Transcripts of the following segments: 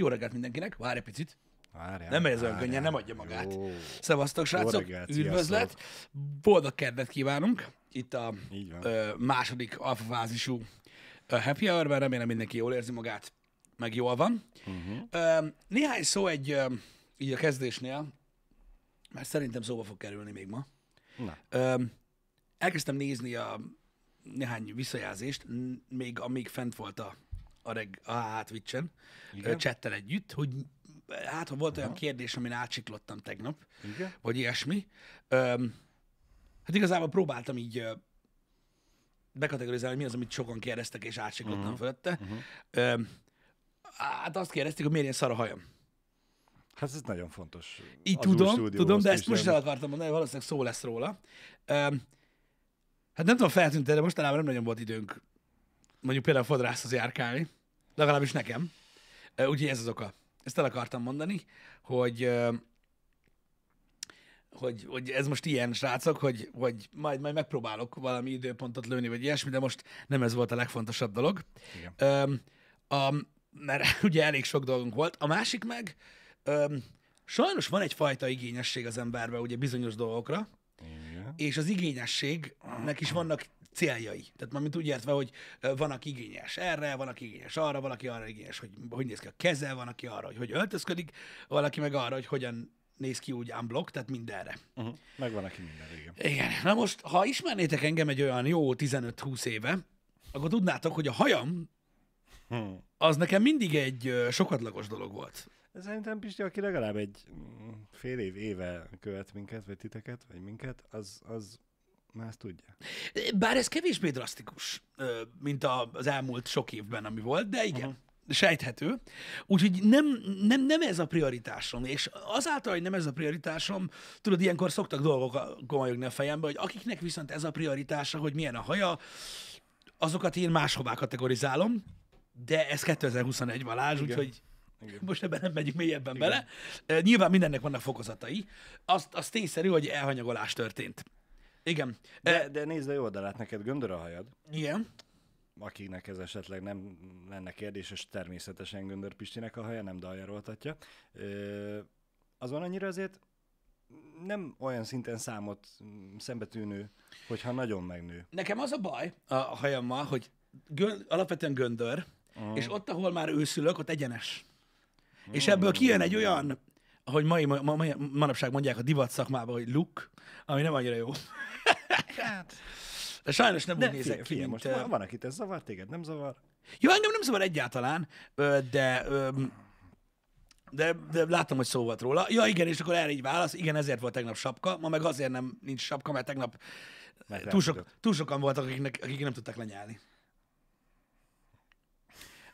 Jó reggelt mindenkinek, várj egy picit. Várjál, Nem ez olyan könnyen, nem adja magát. Jó. Szevasztok, srácok! reggelt, Üdvözlet! Boldog kedvet kívánunk! Itt a ö, második alfafázisú happy hour remélem mindenki jól érzi magát, meg jól van. Uh-huh. Ö, néhány szó egy, ö, így a kezdésnél, mert szerintem szóba fog kerülni még ma. Na, Ö, elkezdtem nézni a néhány visszajelzést, még amíg fent volt a, a, reg, a hát Twitch-en, Igen? ö, chattel együtt, hogy hát ha volt olyan kérdés, amin átsiklottam tegnap, igen? vagy ilyesmi. Öm, hát igazából próbáltam így ö, bekategorizálni, mi az, amit sokan kérdeztek, és átsiklottam uh-huh. fölötte. Uh-huh. Öm, hát azt kérdezték, hogy miért ilyen szar a hajam. Hát ez nagyon fontos. Így Az tudom, tudom, de ezt most is el akartam mondani, valószínűleg szó lesz róla. Öm, hát nem tudom, feltűnt de mostanában nem nagyon volt időnk mondjuk például fodrászhoz járkálni, legalábbis nekem. Úgyhogy ez az oka. Ezt el akartam mondani, hogy hogy, hogy ez most ilyen, srácok, hogy, hogy majd, majd megpróbálok valami időpontot lőni, vagy ilyesmi, de most nem ez volt a legfontosabb dolog. Igen. Öm, a, mert ugye elég sok dolgunk volt. A másik meg, öm, sajnos van egyfajta igényesség az emberben ugye bizonyos dolgokra. És az igényességnek is vannak céljai. Tehát mármint úgy értve, hogy van, aki igényes erre, van, aki igényes arra, valaki arra igényes, hogy hogy néz ki a keze, van, aki arra, hogy hogy öltözködik, valaki meg arra, hogy hogyan néz ki úgy unblock, tehát mindenre. Uh-huh. Megvan, aki minden, igen. Igen. Na most, ha ismernétek engem egy olyan jó 15-20 éve, akkor tudnátok, hogy a hajam Hm. az nekem mindig egy sokatlagos dolog volt. Ez Szerintem Pisti, aki legalább egy mm, fél év éve követ minket, vagy titeket, vagy minket, az, az már ezt tudja. Bár ez kevésbé drasztikus, mint az elmúlt sok évben, ami volt, de igen. Uh-huh. Sejthető. Úgyhogy nem, nem, nem ez a prioritásom. És azáltal, hogy nem ez a prioritásom, tudod, ilyenkor szoktak dolgok gomolyogni a fejembe, hogy akiknek viszont ez a prioritása, hogy milyen a haja, azokat én máshová kategorizálom, de ez 2021 Balázs, úgyhogy Igen. most ebben nem megyünk mélyebben Igen. bele. Nyilván mindennek vannak fokozatai. Azt, az tényszerű, hogy elhanyagolás történt. Igen. De, de nézd a jó oldalát, neked göndör a hajad, Igen. akiknek ez esetleg nem lenne kérdéses, természetesen Göndör Pistinek a haja, nem daljaroltatja. Ö, az van annyira azért nem olyan szinten számot szembetűnő, hogyha nagyon megnő. Nekem az a baj a hajammal, hogy gön, alapvetően göndör, uh. és ott, ahol már őszülök, ott egyenes. És ebből kijön egy olyan, ahogy mai, ma, ma, manapság mondják a divat szakmában, hogy look, ami nem annyira jó. Hát, De sajnos nem de úgy nézek ki, mint... most van, van, akit ez zavar, téged nem zavar. Jó, engem nem szabad egyáltalán, de, de, de láttam, hogy szó volt róla. Ja, igen, és akkor erre így válasz. Igen, ezért volt tegnap sapka, ma meg azért nem nincs sapka, mert tegnap Mert túl, sok, túl sokan voltak, akiknek, akik nem tudtak lenyelni.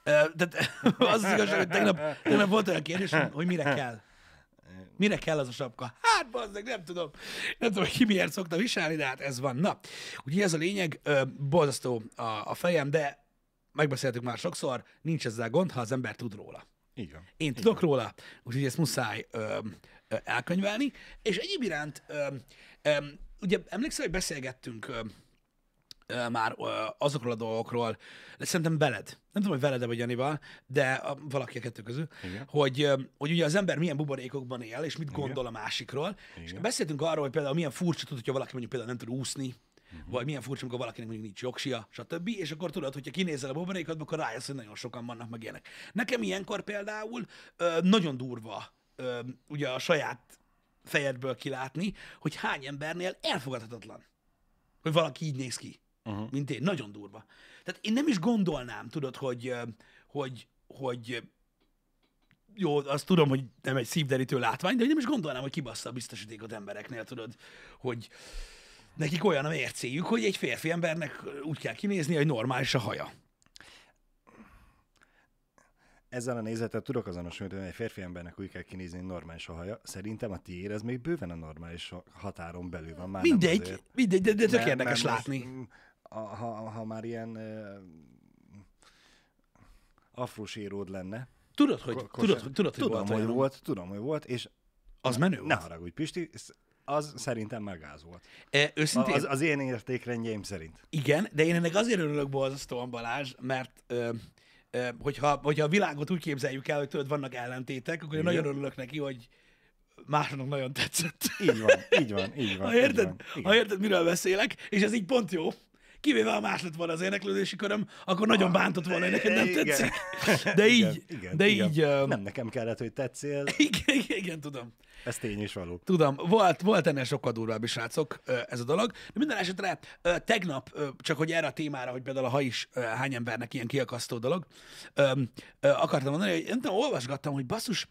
Tehát az az igazság, hogy tegnap, tegnap volt olyan kérdés, hogy mire kell. Mire kell az a sapka? Hát, bazdeg, nem tudom. Nem tudom, hogy ki miért szokta viselni, de hát ez van. Na, ugye ez a lényeg, borzasztó a, a fejem, de megbeszéltük már sokszor, nincs ezzel gond, ha az ember tud róla. Így van. Én tudok róla, úgyhogy ezt muszáj ö, ö, elkönyvelni. És egyéb iránt, ö, ö, ugye emlékszel, hogy beszélgettünk ö, már azokról a dolgokról, szerintem veled, nem tudom, hogy veled vagy Janival, de a, valaki a kettő közül, Igen. hogy, hogy ugye az ember milyen buborékokban él, és mit gondol a másikról. És Igen. beszéltünk arról, hogy például milyen furcsa tud, hogyha valaki mondjuk például nem tud úszni, uh-huh. vagy milyen furcsa, amikor valakinek mondjuk nincs jogsia, stb. És akkor tudod, hogyha kinézel a buborékot, akkor rájössz, hogy nagyon sokan vannak meg ilyenek. Nekem ilyenkor például ö, nagyon durva ö, ugye a saját fejedből kilátni, hogy hány embernél elfogadhatatlan, hogy valaki így néz ki, uh-huh. mint én. Nagyon durva. Tehát én nem is gondolnám, tudod, hogy, hogy, hogy jó, azt tudom, hogy nem egy szívderítő látvány, de én nem is gondolnám, hogy kibassza a biztosítékot embereknél, tudod, hogy nekik olyan a mércéjük, hogy egy férfi embernek úgy kell kinézni, hogy normális a haja. Ezzel a nézetet tudok azonosulni, hogy egy férfi embernek úgy kell kinézni, hogy normális a haja. Szerintem a tiéd ez még bőven a normális határon belül van. Már Mindegy, mindegy, de, de tök Mert- érdekes mert most, látni. mm, a, ha, ha már ilyen uh, afróséród lenne, Tudod, hogy, Ko- tudod, hogy, tudod, hogy tudom, volt hogy olyan. volt, tudom, hogy volt, és Az menő ne volt. haragudj, Pisti, az szerintem megáz volt. E, őszintén, Az, az én értékrendjeim szerint. igen, de én ennek azért örülök borzasztóan Balázs, mert ö, ö, hogyha, hogyha a világot úgy képzeljük el, hogy tudod, vannak ellentétek, akkor én Igen. nagyon örülök neki, hogy másnak nagyon tetszett. Így van, így van, így van. Ha így érted, van. Igen. ha érted, miről beszélek, és ez így pont jó. Kivéve a más lett volna az érdeklődési köröm, akkor nagyon bántott volna, hogy neked nem Igen. tetszik. De így, Igen, igen, de igen. így, ö, Nem nekem kellett, hogy tetszél, igen, igen, igen, tudom. ez tény is való. Tudom, volt, volt ennél sokkal durvább is, srácok, ez a dolog. De minden esetre tegnap, csak hogy erre a témára, hogy például a ha is hány embernek ilyen kiakasztó dolog, akartam mondani, hogy nem tudom, olvasgattam, hogy basszus,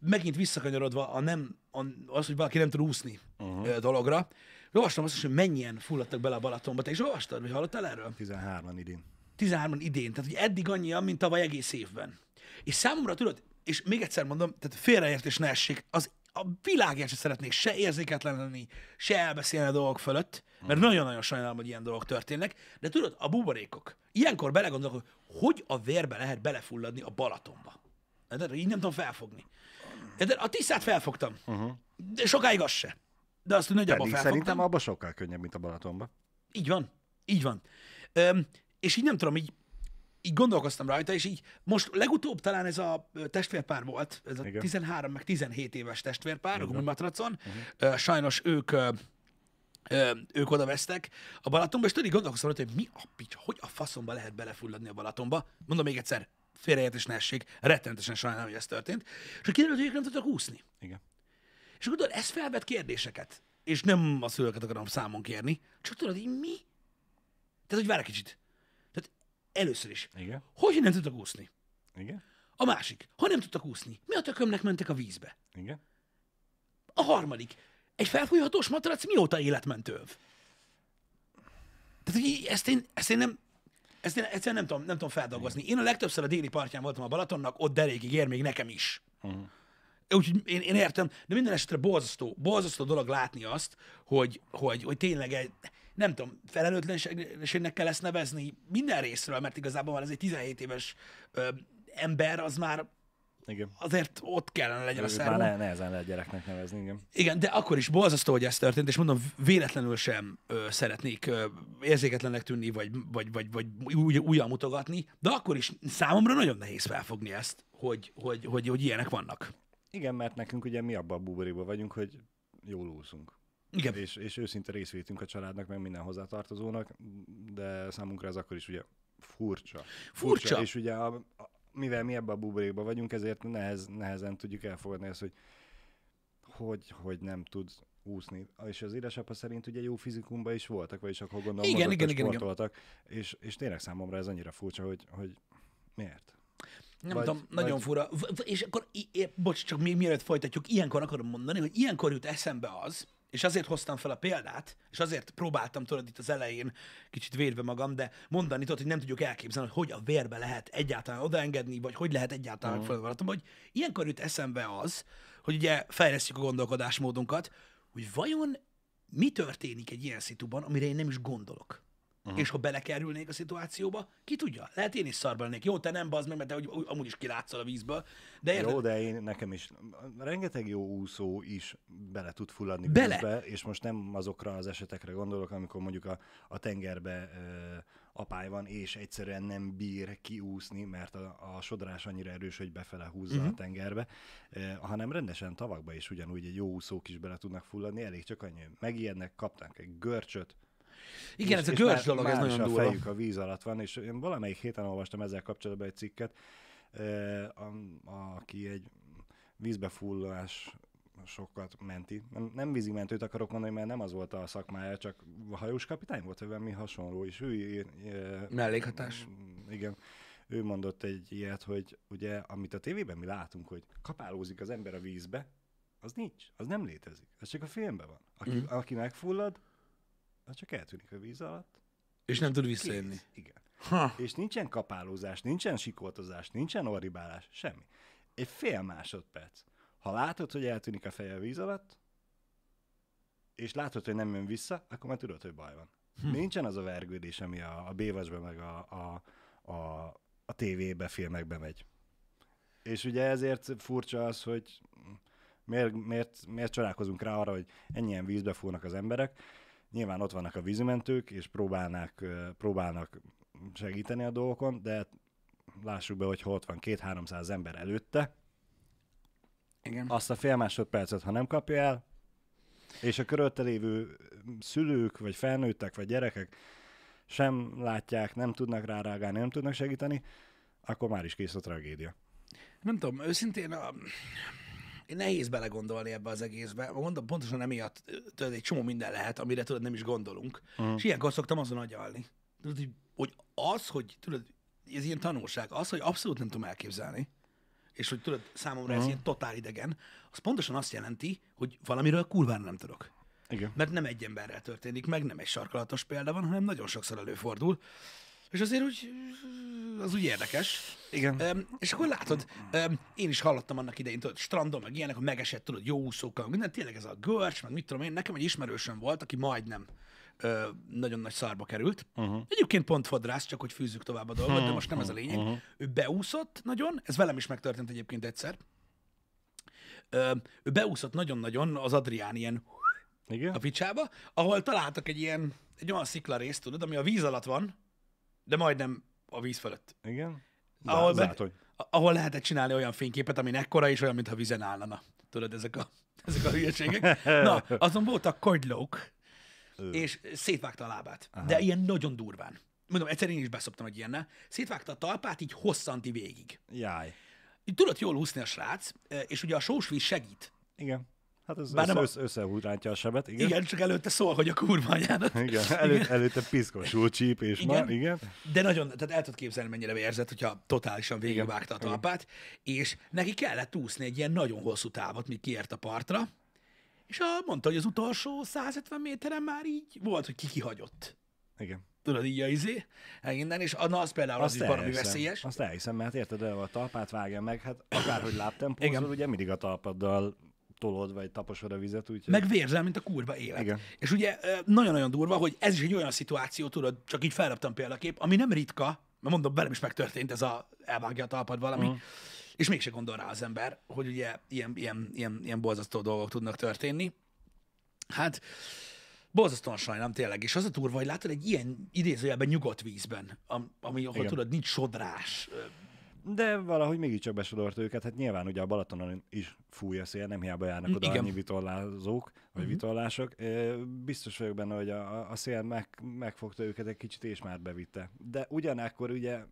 megint visszakanyarodva a nem, az, hogy valaki nem tud úszni uh-huh. dologra, olvastam azt is, hogy mennyien fulladtak bele a Balatonba. Te is olvastad, vagy hallottál erről? 13-an idén. 13 idén, tehát hogy eddig annyian, mint tavaly egész évben. És számomra tudod, és még egyszer mondom, tehát félreértés ne essék, az a világért se szeretnék se érzéketlen lenni, se elbeszélni a dolgok fölött, mert nagyon-nagyon sajnálom, hogy ilyen dolgok történnek, de tudod, a buborékok, ilyenkor belegondolok, hogy hogy a vérbe lehet belefulladni a Balatonba. De így nem tudom felfogni. De a tisztát felfogtam, uh-huh. de sokáig az se. De azt, hogy nagyjából Pedig felfogtam. szerintem abban sokkal könnyebb, mint a Balatonban. Így van, így van. Öm, és így nem tudom, így, így gondolkoztam rajta, és így most legutóbb talán ez a testvérpár volt, ez a Igen. 13 meg 17 éves testvérpár, a gumimatracon. Uh-huh. Sajnos ők ők oda vesztek a Balatonba, és tudod, gondolkoztam hogy mi a picsa, hogy a faszomba lehet belefulladni a Balatonba. Mondom még egyszer, félreértés ne essék, rettenetesen sajnálom, hogy ez történt. És kiderült, hogy ők nem tudtak úszni. Igen. És akkor tudod, ez felvet kérdéseket. És nem a szülőket akarom számon kérni, csak tudod, így mi? Tehát, hogy várj egy kicsit. Tehát először is. Igen. Hogy nem tudtak úszni? Igen. A másik. Ha nem tudtak úszni, mi a tökömnek mentek a vízbe? Igen. A harmadik. Egy felfújhatós matrac mióta életmentőv? Tehát, hogy ezt én, ezt én nem, ezt én egyszerűen nem tudom, nem tudom feldolgozni. Én a legtöbbször a déli partján voltam a Balatonnak, ott derékig ér még nekem is. Uh-huh. Úgyhogy én, én értem, de minden esetre borzasztó, borzasztó dolog látni azt, hogy, hogy, hogy tényleg egy, nem tudom, felelőtlenségnek kell ezt nevezni minden részről, mert igazából már ez egy 17 éves ö, ember, az már Igen. azért ott kellene legyen a szervon. már ne, nehezen lehet gyereknek nevezni, igen. Igen, de akkor is borzasztó, hogy ez történt, és mondom, véletlenül sem ö, szeretnék ö, érzéketlennek tűnni, vagy, vagy, vagy, vagy új, újjal mutogatni, de akkor is számomra nagyon nehéz felfogni ezt, hogy, hogy, hogy, hogy ilyenek vannak. Igen, mert nekünk ugye mi abban a buborékban vagyunk, hogy jól úszunk. Igen. És, és őszinte részvétünk a családnak, meg minden hozzátartozónak, de számunkra ez akkor is ugye furcsa. Furcsa. És ugye a, a, mivel mi ebben a buborékban vagyunk, ezért nehez, nehezen tudjuk elfogadni ezt, hogy hogy, hogy nem tud úszni. És az édesapa szerint ugye jó fizikumban is voltak, vagyis akkor gondolom Igen, igen, igen, igen. És, és tényleg számomra ez annyira furcsa, hogy, hogy miért? Nem Vagy- tudom, nagyon vagy- fura. És akkor, bocs, csak még mielőtt folytatjuk, ilyenkor akarom mondani, hogy ilyenkor jut eszembe az, és azért hoztam fel a példát, és azért próbáltam, tudod, itt az elején kicsit védve magam, de mondani, tudod, hogy nem tudjuk elképzelni, hogy hogy a vérbe lehet egyáltalán odaengedni, vagy hogy lehet egyáltalán uh-huh. hogy ilyenkor jut eszembe az, hogy ugye fejlesztjük a gondolkodásmódunkat, hogy vajon mi történik egy ilyen szituban, amire én nem is gondolok. Uh-huh. És ha belekerülnék a szituációba, ki tudja, lehet én is szarba lennék. Jó, te nem bazd meg, mert te úgy- úgy- amúgy is kilátszol a vízből, de érted? Jó, de én nekem is, rengeteg jó úszó is bele tud fulladni Bele? vízbe, és most nem azokra az esetekre gondolok, amikor mondjuk a, a tengerbe ö, apály van, és egyszerűen nem bír kiúszni, mert a, a sodrás annyira erős, hogy befele húzza Mhm. uh-huh. a tengerbe, ö, hanem rendesen tavakba is ugyanúgy egy jó úszók is bele tudnak fulladni, elég csak annyi, megijednek, kaptak egy görcsöt, Igen, és- ez a görcs dolog, ez nagyon a durva. fejük a víz alatt van, és én valamelyik héten olvastam ezzel kapcsolatban egy cikket, eh, a- aki egy vízbefullás sokat menti. Nem, nem vízimentőt akarok mondani, mert nem az volt a szakmája, csak hajós kapitány volt, vagy valami hasonló, és ő eh, Mellékhatás. Mm, Igen. Ő mondott egy ilyet, hogy ugye, amit a tévében mi látunk, hogy kapálózik az ember a vízbe, az nincs, az nem létezik. Ez csak a filmben van. Aki, mm. aki megfullad, az csak eltűnik a víz alatt. És nem tud visszajönni. Kész. Igen. Ha. És nincsen kapálózás, nincsen sikoltozás, nincsen orribálás, semmi. Egy fél másodperc. Ha látod, hogy eltűnik a feje a víz alatt, és látod, hogy nem jön vissza, akkor már tudod, hogy baj van. Hm. Nincsen az a vergődés, ami a, a bévasban, meg a, a, a, a tévébe, filmekbe megy. És ugye ezért furcsa az, hogy miért, miért, miért csodálkozunk rá arra, hogy ennyien vízbe fúrnak az emberek. Nyilván ott vannak a vízimentők, és próbálnak, próbálnak segíteni a dolgokon, de lássuk be, hogy ott van két-háromszáz ember előtte, Igen. azt a fél másodpercet, ha nem kapja el, és a körülötte lévő szülők, vagy felnőttek, vagy gyerekek sem látják, nem tudnak rárágálni, nem tudnak segíteni, akkor már is kész a tragédia. Nem tudom, őszintén a... én nehéz belegondolni ebbe az egészbe. Mondom, pontosan emiatt tudod, egy csomó minden lehet, amire tudod, nem is gondolunk. Uh-huh. És ilyenkor szoktam azon agyalni. Tudod, hogy, hogy az, hogy tudod, ez ilyen tanulság, az, hogy abszolút nem tudom elképzelni, és hogy tudod, számomra uh-huh. ez ilyen totál idegen, az pontosan azt jelenti, hogy valamiről kurvára nem tudok. Igen. Mert nem egy emberrel történik meg, nem egy sarkalatos példa van, hanem nagyon sokszor előfordul. És azért úgy, az úgy érdekes. Igen. Um, és akkor látod, um, én is hallottam annak idején, tudod, strandon, meg ilyenek, hogy megesett, tudod, jó úszókkal, minden, tényleg ez a görcs, meg mit tudom én, nekem egy ismerősöm volt, aki majdnem ö, nagyon nagy szarba került. Uh-huh. Egyébként pont fodrász, csak hogy fűzzük tovább a dolgot, de most nem ez a lényeg. Uh-huh. Ő beúszott nagyon, ez velem is megtörtént egyébként egyszer. Ö, ő beúszott nagyon-nagyon az Adrián ilyen Igen? a picsába, ahol találtak egy ilyen, egy olyan sziklarészt, tudod, ami a víz alatt van, de majdnem a víz fölött. Igen? Ahol, Zá- meg, zátony. ahol lehetett csinálni olyan fényképet, ami ekkora és olyan, mintha vízen állana. Tudod, ezek a, ezek a hülyeségek. Na, azon voltak kagylók, és szétvágta a lábát. Aha. De ilyen nagyon durván. Mondom, egyszer én is beszoptam egy ilyennel. Szétvágta a talpát, így hosszanti végig. Jáj. Így tudott jól úszni a srác, és ugye a sós víz segít. Igen. Hát ez Bár össze, nem össze, összehúrántja a sebet, igen. Igen, csak előtte szól, hogy a kurva anyádat. Igen, Elő, előtte piszkosul csíp, és Igen. ma, igen. De nagyon, tehát el tudod képzelni, mennyire vérzett, hogyha totálisan végigvágta a talpát, és neki kellett úszni egy ilyen nagyon hosszú távot, míg kiért a partra, és a, mondta, hogy az utolsó 150 méteren már így volt, hogy ki kihagyott. Igen. Tudod, így a izé, innen, és na, az például az is elhiszem. veszélyes. Azt elhiszem, mert érted, de a talpát vágja meg, hát akárhogy lábtempózol, Igen. ugye mindig a talpaddal tolod, vagy taposod a vizet, úgyhogy... Meg vérzel, mint a kurva élet. Igen. És ugye nagyon-nagyon durva, hogy ez is egy olyan szituáció, tudod, csak így felraptam példakép, ami nem ritka, mert mondom, velem is megtörtént ez a elvágja a talpad valami, Mhm. uh. és mégse gondol rá az ember, hogy ugye ilyen, ilyen, ilyen, ilyen borzasztó dolgok tudnak történni. Hát, borzasztóan sajnálom tényleg, és az a durva, hogy látod egy ilyen idézőjelben nyugodt vízben, am, ami, ahol Igen. tudod, nincs sodrás, De valahogy mégiscsak besodort őket, hát nyilván ugye a Balatonon is fúj a szél, nem hiába járnak oda Igen. Annyi vitorlázók, vagy uh-huh. vitorlások. Biztos vagyok benne, hogy a, a szél meg, megfogta őket egy kicsit, és már bevitte. De ugyanakkor ugye,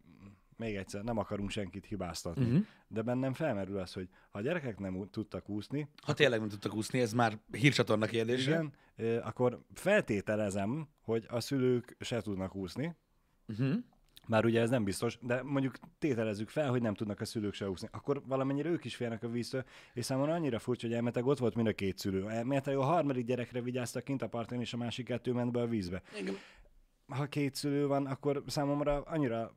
még egyszer, nem akarunk senkit hibáztatni, uh-huh. de bennem felmerül az, hogy ha a gyerekek nem tudtak úszni, ha tényleg nem tudtak úszni, ez már hírcsatorna kérdése. igen, akkor feltételezem, hogy a szülők se tudnak úszni, Uh-huh. Már ugye ez nem biztos, de mondjuk tételezzük fel, hogy nem tudnak a szülők se úszni. Akkor valamennyire ők is félnek a víztől, és számomra annyira furcsa, hogy elmeteg ott volt mind a két szülő. Elmeteg a harmadik gyerekre vigyáztak kint a parton, és a másik kettő ment be a vízbe. Igen. Ha két szülő van, akkor számomra annyira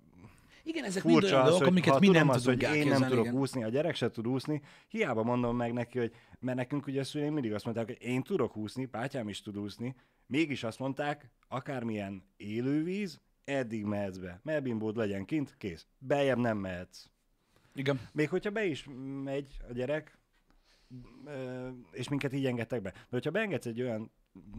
Igen, ezek mind furcsa olyan az, dolgok, amiket mi nem azt, tudunk hogy én nem tudok igen. úszni, a gyerek se tud úszni, hiába mondom meg neki, hogy mert nekünk ugye a szüleim mindig azt mondták, hogy én tudok úszni, bátyám is tud úszni, mégis azt mondták, akármilyen élővíz, eddig mehetsz be. Melbimbód legyen kint, kész. Beljebb nem mehetsz. Igen. Még hogyha be is megy a gyerek, és minket így engedtek be. De hogyha beengedsz egy olyan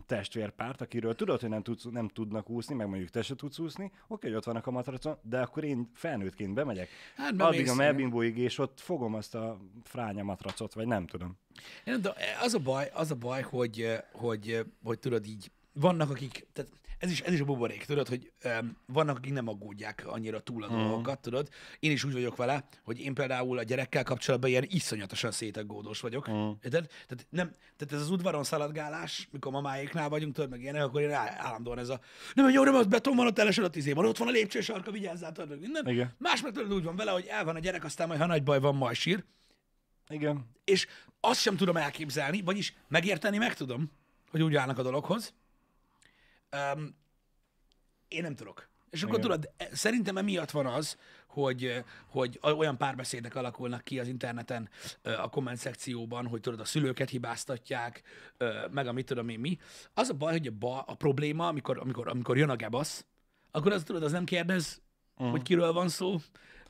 testvérpárt, akiről tudod, hogy nem, tudsz, nem tudnak úszni, meg mondjuk te se tudsz úszni, oké, hogy ott vannak a matracon, de akkor én felnőttként bemegyek. Hát Addig bemész, a igen. melbimbóig, és ott fogom azt a fránya matracot, vagy nem tudom. Én tudom, az a baj, az a baj, hogy, hogy, eh, hogy tudod így, vannak akik, tehát ez is, ez is a buborék, tudod, hogy um, vannak, akik nem aggódják annyira túl a Mhm. dolgokat, tudod. Én is úgy vagyok vele, hogy én például a gyerekkel kapcsolatban ilyen iszonyatosan szétaggódós vagyok. Mhm. Érted? Tehát, nem, tehát ez az udvaron szaladgálás, mikor mamáéknál vagyunk, tudod, meg ilyenek, akkor én állandóan ez a nem, jó, nem, az beton van, ott elesel a izé van, ott van a lépcsősarka, vigyázzál, tudod, meg minden. Igen. Más meg tudod, úgy van vele, hogy el van a gyerek, aztán majd, ha nagy baj van, majd sír. Igen. És azt sem tudom elképzelni, vagyis megérteni meg tudom, hogy úgy állnak a dologhoz. Um, én nem tudok. És akkor Igen. tudod, e- szerintem emiatt van az, hogy, hogy olyan párbeszédek alakulnak ki az interneten, a komment szekcióban, hogy tudod, a szülőket hibáztatják, meg a mit tudom én mi. Az a baj, hogy a, ba, a probléma, amikor, amikor, amikor jön a gebasz, akkor az tudod, az nem kérdez, uh-huh. hogy kiről van szó,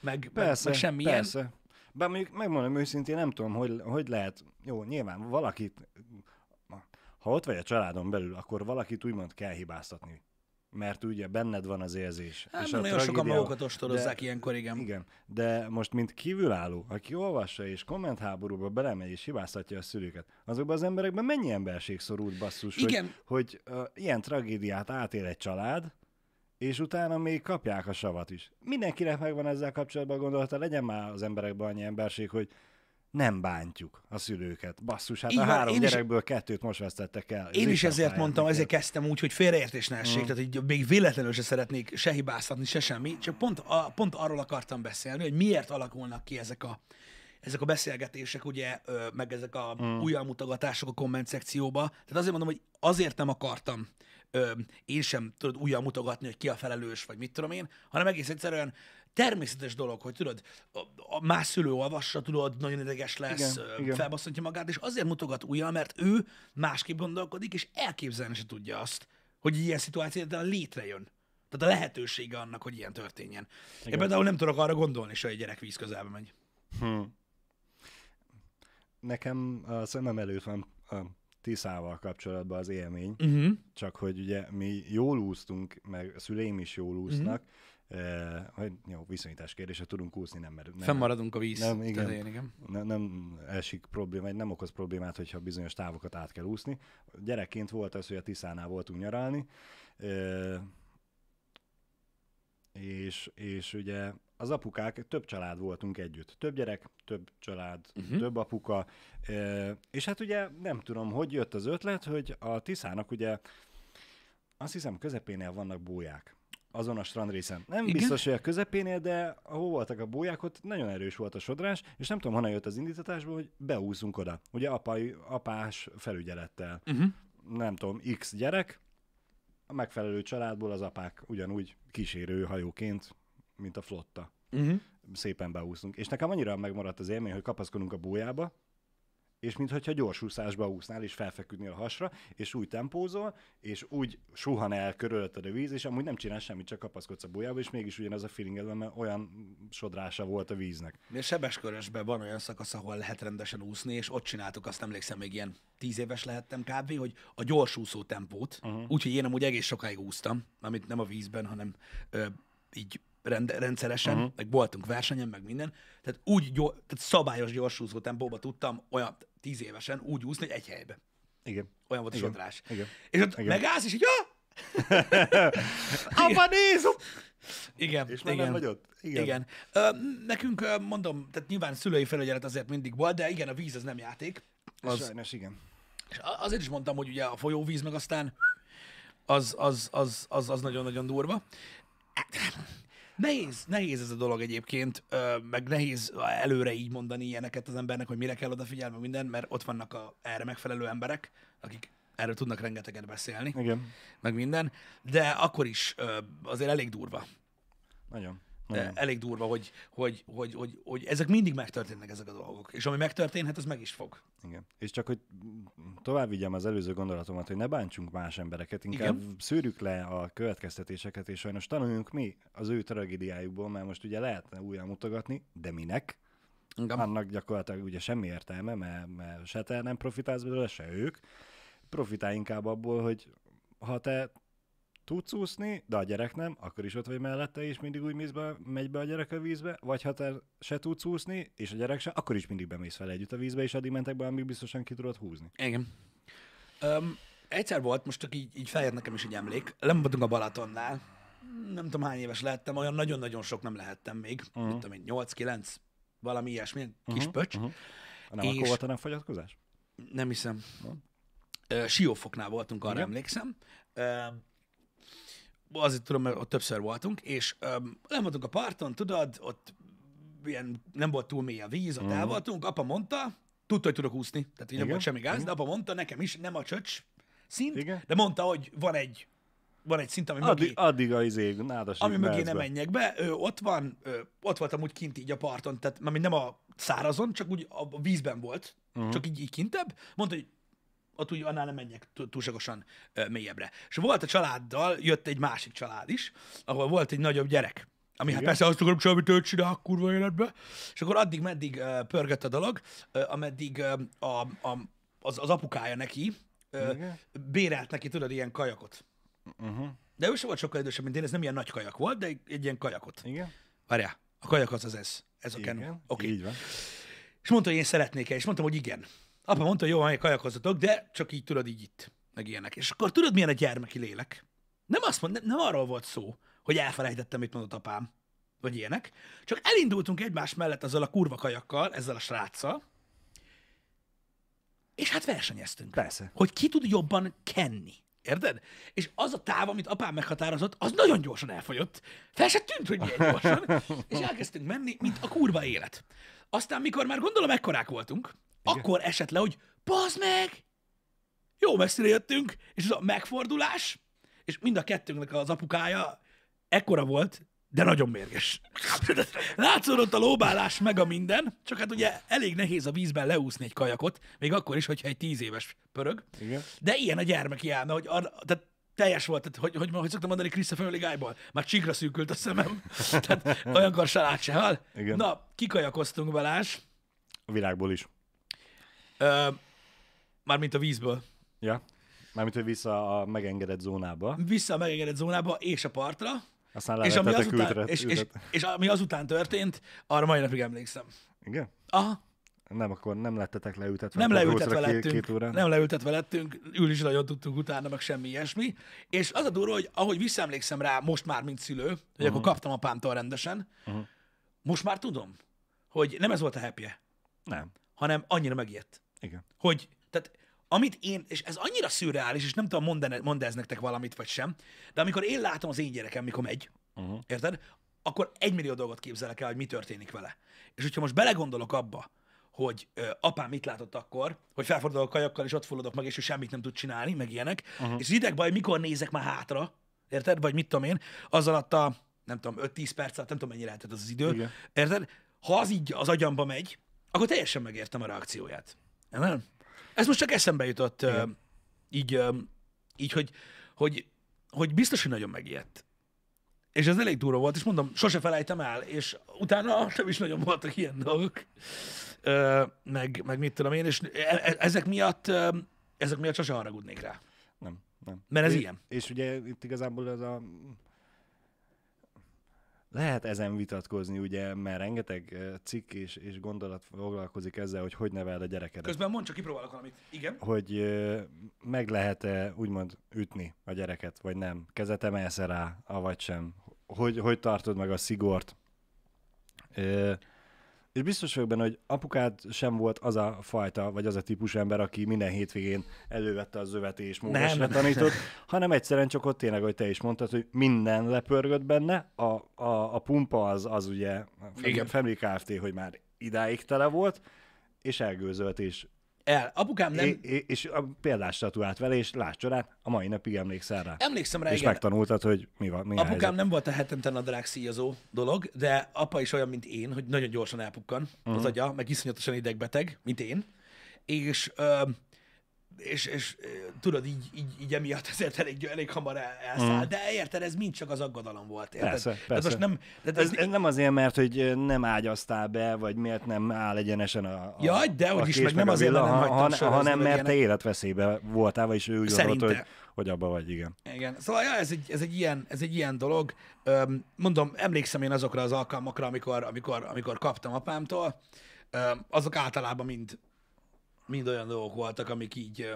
meg, Persze, meg, meg semmilyen. persze. Bár mondjuk megmondom őszintén, nem tudom, hogy, hogy lehet, jó, nyilván valakit, ha ott vagy a családon belül, akkor valakit úgymond kell hibáztatni. mert ugye benned van az érzés. Hát, és a nagyon sokan magukat ostorozzák de- ilyenkor, igen. Igen, de most mint kívülálló, aki olvassa és kommentháborúba belemegy és hibáztatja a szülőket, azokban az emberekben mennyi emberség szorult basszus, Igen. hogy, hogy uh, ilyen tragédiát átél egy család, és utána még kapják a savat is. Mindenkinek megvan ezzel kapcsolatban gondolata, legyen már az emberekben annyi emberség, hogy nem bántjuk a szülőket. Basszus, hát Így a van, három én is- gyerekből kettőt most vesztettek el. Én is ezért mondtam, ezért kezdtem úgy, hogy félreértés ne Mm. essék, tehát így még véletlenül se szeretnék se hibáztatni, se semmi, csak pont, a, pont arról akartam beszélni, hogy miért alakulnak ki ezek a, ezek a beszélgetések, ugye, meg ezek a Mm. mm. újjalmutogatások a komment szekcióba. Tehát azért mondom, hogy azért nem akartam ö, én sem tudod újjal mutogatni, hogy ki a felelős, vagy mit tudom én, hanem egész egyszerűen természetes dolog, hogy tudod, a, a más szülő olvassa, tudod, nagyon ideges lesz, Igen, felbasszantja magát, és azért mutogat újjal, mert ő másképp gondolkodik, és elképzelni se tudja azt, hogy ilyen szituáció létrejön. Tehát a lehetősége annak, hogy ilyen történjen. Igen. Én például nem tudok arra gondolni, se, hogy egy gyerek víz közelbe megy. Hm. Nekem a szemem előtt van a Tiszával kapcsolatban az élmény, Uh-huh. csak hogy ugye mi jól úsztunk, meg a szüleim is jól úsznak, eh, hogy jó, viszonyítás kérdése, tudunk úszni, nem merül. Nem, Fennmaradunk a víz. Nem, igen. tetején, igen. ne, nem esik probléma, vagy nem okoz problémát, hogyha bizonyos távokat át kell úszni. Gyerekként volt az, hogy a Tiszánál voltunk nyaralni, eh, és, és ugye az apukák, több család voltunk együtt. Több gyerek, több család, uh-huh. több apuka. E, és hát ugye nem tudom, hogy jött az ötlet, hogy a Tiszának ugye azt hiszem közepénél vannak bóják. Azon a strandrészen. Nem Igen. Biztos, hogy a közepénél, de ahol voltak a bóják, ott nagyon erős volt a sodrás, és nem tudom, honnan jött az indítatásból, hogy beúszunk oda. Ugye apai, apás felügyelettel. Uh-huh. Nem tudom, x gyerek, a megfelelő családból az apák ugyanúgy kísérő hajóként, mint a flotta. Uh-huh. Szépen beúszunk. És nekem annyira megmaradt az élmény, hogy kapaszkodunk a bójába, és mintha gyorsúszásba úsznál, és felfeküdnél a hasra, és úgy tempózol, és úgy suhan el körülötted a víz, és amúgy nem csinál semmit, csak kapaszkodsz a bójába, és mégis ugyanaz a feelinged van, mert olyan sodrása volt a víznek. Mi Sebeskörösben van olyan szakasz, ahol lehet rendesen úszni, és ott csináltuk, azt emlékszem, még ilyen tíz éves lehettem kb., hogy a gyorsúszó tempót, uh-huh. úgyhogy én amúgy egész sokáig úsztam, amit nem a vízben, hanem ö, így rend, rendszeresen, uh-huh. meg voltunk versenyen, meg minden, tehát úgy gyor, tehát szabályos gyorsúszó tempóba tudtam olyan tíz évesen úgy úszni, hogy egy helybe. Igen. Olyan volt a Igen. sodrás. Igen. És ott Igen. megállsz, és így, ja! Abba nézem! Igen, És már igen. nem vagy ott. Igen. igen. Ö, nekünk, mondom, tehát nyilván szülői felügyelet azért mindig volt, de igen, a víz az nem játék. Az... Sajnos igen. és a- azért is mondtam, hogy ugye a folyóvíz meg aztán az, az, az, az, az nagyon-nagyon durva. Nehéz, nehéz ez a dolog egyébként, meg nehéz előre így mondani ilyeneket az embernek, hogy mire kell odafigyelni, minden, mert ott vannak a erre megfelelő emberek, akik erről tudnak rengeteget beszélni, Igen. meg minden, de akkor is azért elég durva. Nagyon. Nagyon. elég durva, hogy, hogy, hogy, hogy, hogy ezek mindig megtörténnek ezek a dolgok. És ami megtörténhet, az meg is fog. Igen. És csak, hogy tovább vigyem az előző gondolatomat, hogy ne bántsunk más embereket, inkább Igen. szűrjük le a következtetéseket, és sajnos tanuljunk mi az ő tragédiájukból, mert most ugye lehetne újra mutogatni, de minek? Igen. Annak gyakorlatilag ugye semmi értelme, mert, mert se te nem profitálsz belőle, se ők. Profitálj inkább abból, hogy ha te tudsz úszni, de a gyerek nem, akkor is ott vagy mellette, és mindig úgy mész be, megy be a gyerek a vízbe, vagy ha te se tudsz úszni, és a gyerek se, akkor is mindig bemész vele együtt a vízbe, és addig mentek be, amíg biztosan ki tudod húzni. Igen. Um, egyszer volt, most csak így, így feljött nekem is egy emlék. Nem voltunk a Balatonnál. Nem tudom hány éves lehettem, olyan nagyon-nagyon sok nem lehettem még. Uh-huh. Mit tudom én, 8-9, valami ilyesmi, kis uh-huh. pöcs. Uh-huh. Nem, És- akkor volt a nem fogyatkozás? Nem hiszem. Ö, Siófoknál voltunk, arra Igen. emlékszem. Ö, Azért tudom, mert ott többször voltunk, és öm, nem voltunk a parton, tudod, ott ilyen, nem volt túl mély a víz, ott el voltunk, apa mondta, tudta, hogy tudok úszni, tehát így nem Igen, volt semmi gáz, de apa mondta nekem is, nem a csöcs szint, Igen. de mondta, hogy van egy, van egy szint, ami mögé, Addig, addig a izé, nádas ami mögé nem menjek be, ő, ott van, ő, ott voltam úgy kint így a parton, tehát mármint nem a szárazon, csak úgy a a vízben volt, uh-huh. csak így, így kintebb. Mondta, hogy ott úgy annál nem menjek túl- túlságosan mélyebbre. És volt a családdal, jött egy másik család is, ahol volt egy nagyobb gyerek, ami hát Igen. persze azt akarom semmit őt csinál, kurva életbe. És akkor addig meddig uh, pörgött a dolog, uh, ameddig uh, a, a, az, az apukája neki uh, Igen. bérelt neki, tudod, ilyen kajakot. Uh-huh. De ő sem volt sokkal idősebb, mint én, ez nem ilyen nagy kajak volt, de egy, egy ilyen kajakot. Igen? Várjál, a kajak az az ez. Ez a Canon. Oké. Okay. így van. És mondta, hogy én szeretnék-e, és mondtam, hogy igen. Apa mondta, hogy jó, hogy kajakozzatok, de csak így tudod, így itt, meg ilyenek. És akkor tudod, milyen a gyermeki lélek? Nem azt mond, nem, nem arról volt szó, hogy elfelejtettem, mit mondott apám, vagy ilyenek. Csak elindultunk egymás mellett azzal a kurva kajakkal, ezzel a sráccal, és hát versenyeztünk. Persze. Hogy ki tud jobban kenni. Érted? És az a táv, amit apám meghatározott, az nagyon gyorsan elfogyott. Fel se tűnt, hogy milyen gyorsan. És elkezdtünk menni, mint a kurva élet. Aztán, mikor már gondolom ekkorák voltunk, Igen. akkor esett le, hogy bazd meg! Jó messzire jöttünk, és az a megfordulás, és mind a kettőnknek az apukája ekkora volt, de nagyon mérges. Látszódott a lóbálás meg a minden, csak hát ugye elég nehéz a vízben leúszni egy kajakot, még akkor is, hogyha egy tíz éves pörög. Igen. De ilyen a gyermeki álma, hogy arra, tehát teljes volt, tehát, hogy, hogy, hogy szoktam mondani Christopher Family Guy-ból, már csíkra szűkült a szemem, tehát olyankor se lát se hal. Igen. Na, kikajakoztunk Balázs, A világból is. Ö, mármint a vízből, Ja. Mármint, hogy vissza a megengedett zónába. vissza a megengedett zónába és a partra, Aztán és ami, azután, ültet, és, és, ültet. és ami azután történt, arra mai napig emlékszem. Igen? Aha, Nem, akkor nem lettetek leültetve. nem leültetve lettünk, Két, két órán. nem leültetve lettünk, ülni is nagyon tudtunk utána, meg semmi ilyesmi. És az a durva, hogy ahogy visszaemlékszem rá, most már, mint szülő, hogy uh-huh. akkor kaptam apámtól rendesen, uh-huh. most már tudom, hogy nem ez volt a happy Nem. hanem annyira megijedt. Igen. Hogy, tehát amit én, és ez annyira szürreális, és nem tudom, mond, mond ez nektek valamit, vagy sem, de amikor én látom az én gyerekem, mikor megy, uh-huh. érted? Akkor egymillió dolgot képzelek el, hogy mi történik vele. És hogyha most belegondolok abba, hogy ö, apám mit látott akkor, hogy felfordulok a kajakkal, és ott fulladok meg, és ő semmit nem tud csinálni, meg ilyenek, uh-huh. és az idegbaj, mikor nézek már hátra, érted? Vagy mit tudom én, az alatt a, nem tudom, 5-10 perc alatt, nem tudom, mennyi lehetett az az idő, Igen. érted? Ha az így az agyamba megy, akkor teljesen megértem a reakcióját. Nem? Ez most csak eszembe jutott ö, így, így hogy, hogy, hogy biztos, hogy nagyon megijedt. És ez elég durva volt, és mondom, sose felejtem el, és utána nem is nagyon voltak ilyen dolgok, meg, meg mit tudom én, és e- e- ezek miatt, ezek miatt sose haragudnék rá. Nem. nem. Mert ez és, ilyen. És ugye itt igazából ez a... Lehet ezen vitatkozni, ugye, mert rengeteg cikk és, és gondolat foglalkozik ezzel, hogy hogy neveld a gyerekedet. Közben mondd, csak kipróbálok valamit. Igen. hogy meg lehet-e úgymond ütni a gyereket, vagy nem? Kezet emelsz rá, avagy sem? Hogy, hogy tartod meg a szigort? És biztos vagyok benne, hogy apukád sem volt az a fajta, vagy az a típus ember, aki minden hétvégén elővette az övet és módosra tanított, hanem egyszerűen csak ott tényleg, hogy te is mondtad, hogy minden lepörgött benne, a, a, a pumpa az, az ugye a Igen. Family Kft., hogy már idáig tele volt, és elgőzölt, és El. Apukám nem... É, és a példás statuált vele, és láss csodát, a mai napig emlékszel rá. Emlékszem rá, és igen. megtanultad, hogy mi van, mi a Apukám helyzet. nem volt a hetente nadrág szíjazó dolog, de apa is olyan, mint én, hogy nagyon gyorsan elpukkan uh-huh. az agya, meg iszonyatosan idegbeteg, mint én. És, ö, és, és tudod, így, így, így emiatt ezért elég, elég hamar el, elszáll. Uh-huh. De érted, ez mind csak az aggodalom volt. Érted? Persze, Tehát persze. most nem, tehát Ez, ez nem azért, mert hogy nem ágyaztál be, vagy miért nem áll egyenesen a, a Jaj, dehogy a is, kés, meg nem azért, mert nem han, sörözni, hanem meg mert te életveszélybe voltál, vagyis ő úgy Szerinte. hogy, hogy abba vagy, igen. Igen. Szóval ja, ez, egy, ez, egy ilyen, ez egy ilyen dolog. Öm, mondom, emlékszem én azokra az alkalmakra, amikor, amikor, amikor kaptam apámtól. Öm, azok általában mind, mind olyan dolgok voltak, amik így...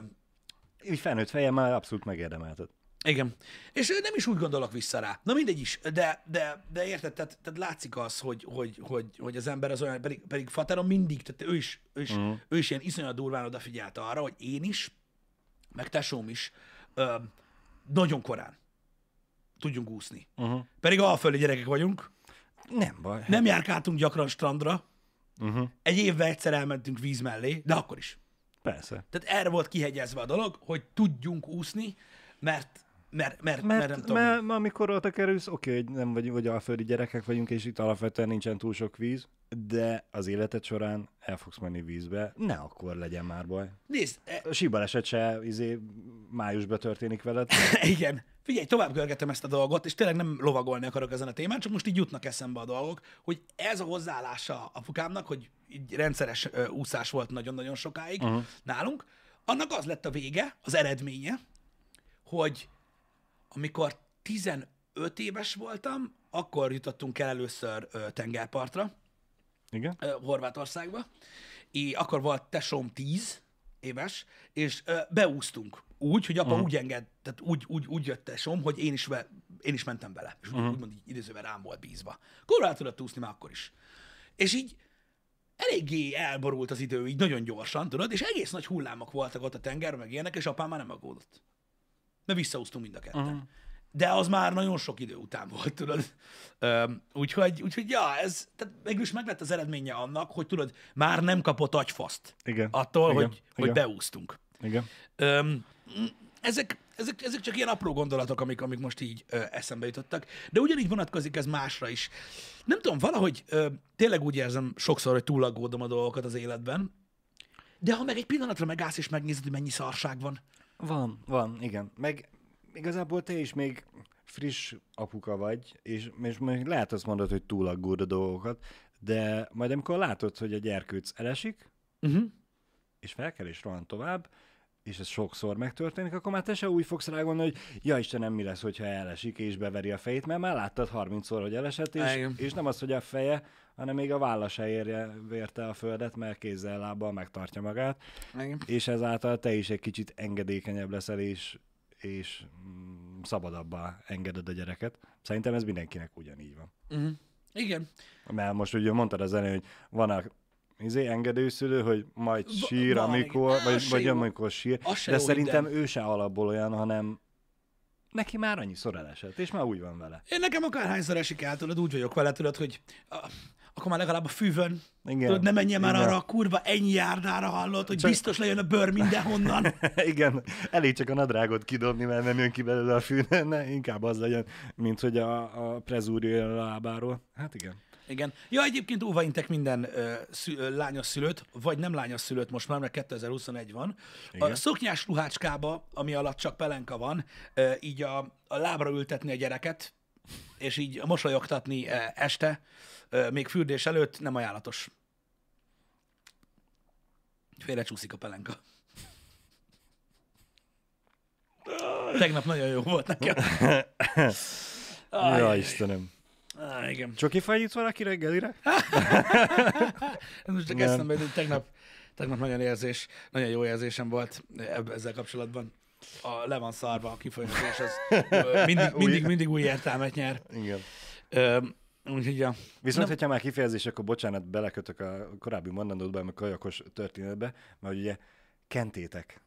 Így felnőtt fejem már abszolút megérdemelted. Igen. És nem is úgy gondolok vissza rá. Na mindegy is, de, de, de érted, tehát, tehát látszik az, hogy, hogy, hogy, hogy az ember az olyan, pedig, pedig Fateron mindig, tehát ő is, ő is, uh-huh. ő is ilyen iszonyat durván odafigyelt arra, hogy én is, meg tesóm is ö, nagyon korán tudjunk úszni. Uh-huh. Pedig alföldi gyerekek vagyunk, Nem baj. nem járkáltunk gyakran strandra, Uh-huh. egy évben egyszer elmentünk víz mellé, de akkor is. Persze. Tehát erre volt kihegyezve a dolog, hogy tudjunk úszni, mert, mert, mert, mert, Mert, nem mert, tudom. mert amikor oda kerülsz, oké, hogy nem vagyunk, hogy alföldi gyerekek vagyunk, és itt alapvetően nincsen túl sok víz, de az életed során el fogsz menni vízbe, ne akkor legyen már baj. Nézd, e, A síbaleset se izé, májusban történik veled. igen, figyelj, tovább görgetem ezt a dolgot, és tényleg nem lovagolni akarok ezen a témán, csak most így jutnak eszembe a dolgok, hogy ez a hozzáállása apukámnak, hogy így rendszeres ö, úszás volt nagyon-nagyon sokáig uh-huh. nálunk, annak az lett a vége, az eredménye, hogy amikor 15 éves voltam, akkor jutottunk el először ö, tengerpartra, Igen? ö, Horvátországba. É, akkor volt tesóm 10 éves, és ö, beúztunk úgy, hogy apa uh-huh. úgy enged, tehát úgy, úgy, úgy jött tesóm, hogy én is, ve, én is mentem vele, és uh-huh. úgymond így idézőben rám volt bízva. Akkor rá tudott úszni már akkor is. És így eléggé elborult az idő, így nagyon gyorsan, tudod, és egész nagy hullámok voltak ott a tengerben, meg ilyenek, és apám már nem aggódott. Mert visszaúztunk mind a ketten. Uh-huh. De az már nagyon sok idő után volt, tudod. Öm, úgyhogy, úgyhogy, ja, ez, tehát mégis meg lett az eredménye annak, hogy tudod, már nem kapott agyfaszt Igen. attól, Igen. hogy, hogy Igen. beúztunk. Igen. Öm, ezek, ezek, ezek csak ilyen apró gondolatok, amik, amik most így ö, eszembe jutottak. De ugyanígy vonatkozik ez másra is. Nem tudom, valahogy ö, tényleg úgy érzem sokszor, hogy túlaggódom a dolgokat az életben, de ha meg egy pillanatra megállsz és megnézed, hogy mennyi szarság van, Van, van, igen. Meg igazából te is még friss apuka vagy, és, és még lehet azt mondod, hogy túlaggód a dolgokat, de majd amikor látod, hogy a gyerkőc elesik, uh-huh. és fel kell és rohan tovább, és ez sokszor megtörténik, akkor már te se úgy fogsz rá gondolni, hogy ja Istenem, mi lesz, hogyha elesik és beveri a fejét, mert már láttad 30-szor, hogy elesett, és, és nem az, hogy a feje, hanem még a válla se érje, vérte a földet, mert kézzel, lábbal megtartja magát, Igen. és ezáltal te is egy kicsit engedékenyebb leszel, és, és mm, szabadabbá engeded a gyereket. Szerintem ez mindenkinek ugyanígy van. Uh-huh. Igen. Mert most ugye mondtad az elején, hogy van a izé, engedőszülő, hogy majd Va- sír, van, amikor, vagy, vagy amikor sír, de szerintem ő se alapból olyan, hanem neki már annyiszor elesett, és már úgy van vele. Én nekem akárhányszor esik el, tudod, úgy vagyok vele, tudod, hogy a, akkor már legalább a füvön, Igen. tudod, ne menjen már Igen. arra a kurva ennyi járdára hallott, hogy Csak- biztos lejön a bőr mindenhonnan. Igen, elég csak a nadrágot kidobni, mert nem jön ki belőle a fű, ne, inkább az legyen, mint hogy a, a prezúr jön a lábáról. Hát igen. Igen. Ja, egyébként óvaintek minden ö, szü, ö, lányos szülőt, vagy nem lányos szülőt most már, mert 2021 van. Igen. A szoknyás ruhácskába, ami alatt csak pelenka van, ö, így a, a lábra ültetni a gyereket, és így mosolyogtatni ö, este, ö, még fürdés előtt nem ajánlatos. Félrecsúszik a pelenka. Tegnap nagyon jó volt nekem. Ja, Istenem. Á, igen. Csoki fejt valaki reggelire? Most csak Nem. eszembe jutott, tegnap, tegnap nagyon érzés, nagyon jó érzésem volt ezzel kapcsolatban. A le van szarva a kifolyamatos, az mindig, mindig, mindig új értelmet nyer. Igen. Ö, Úgyhogy ja. Viszont, hogyha már kifejezés, akkor bocsánat, belekötök a korábbi mondandódba, a kajakos történetbe, mert ugye kentétek.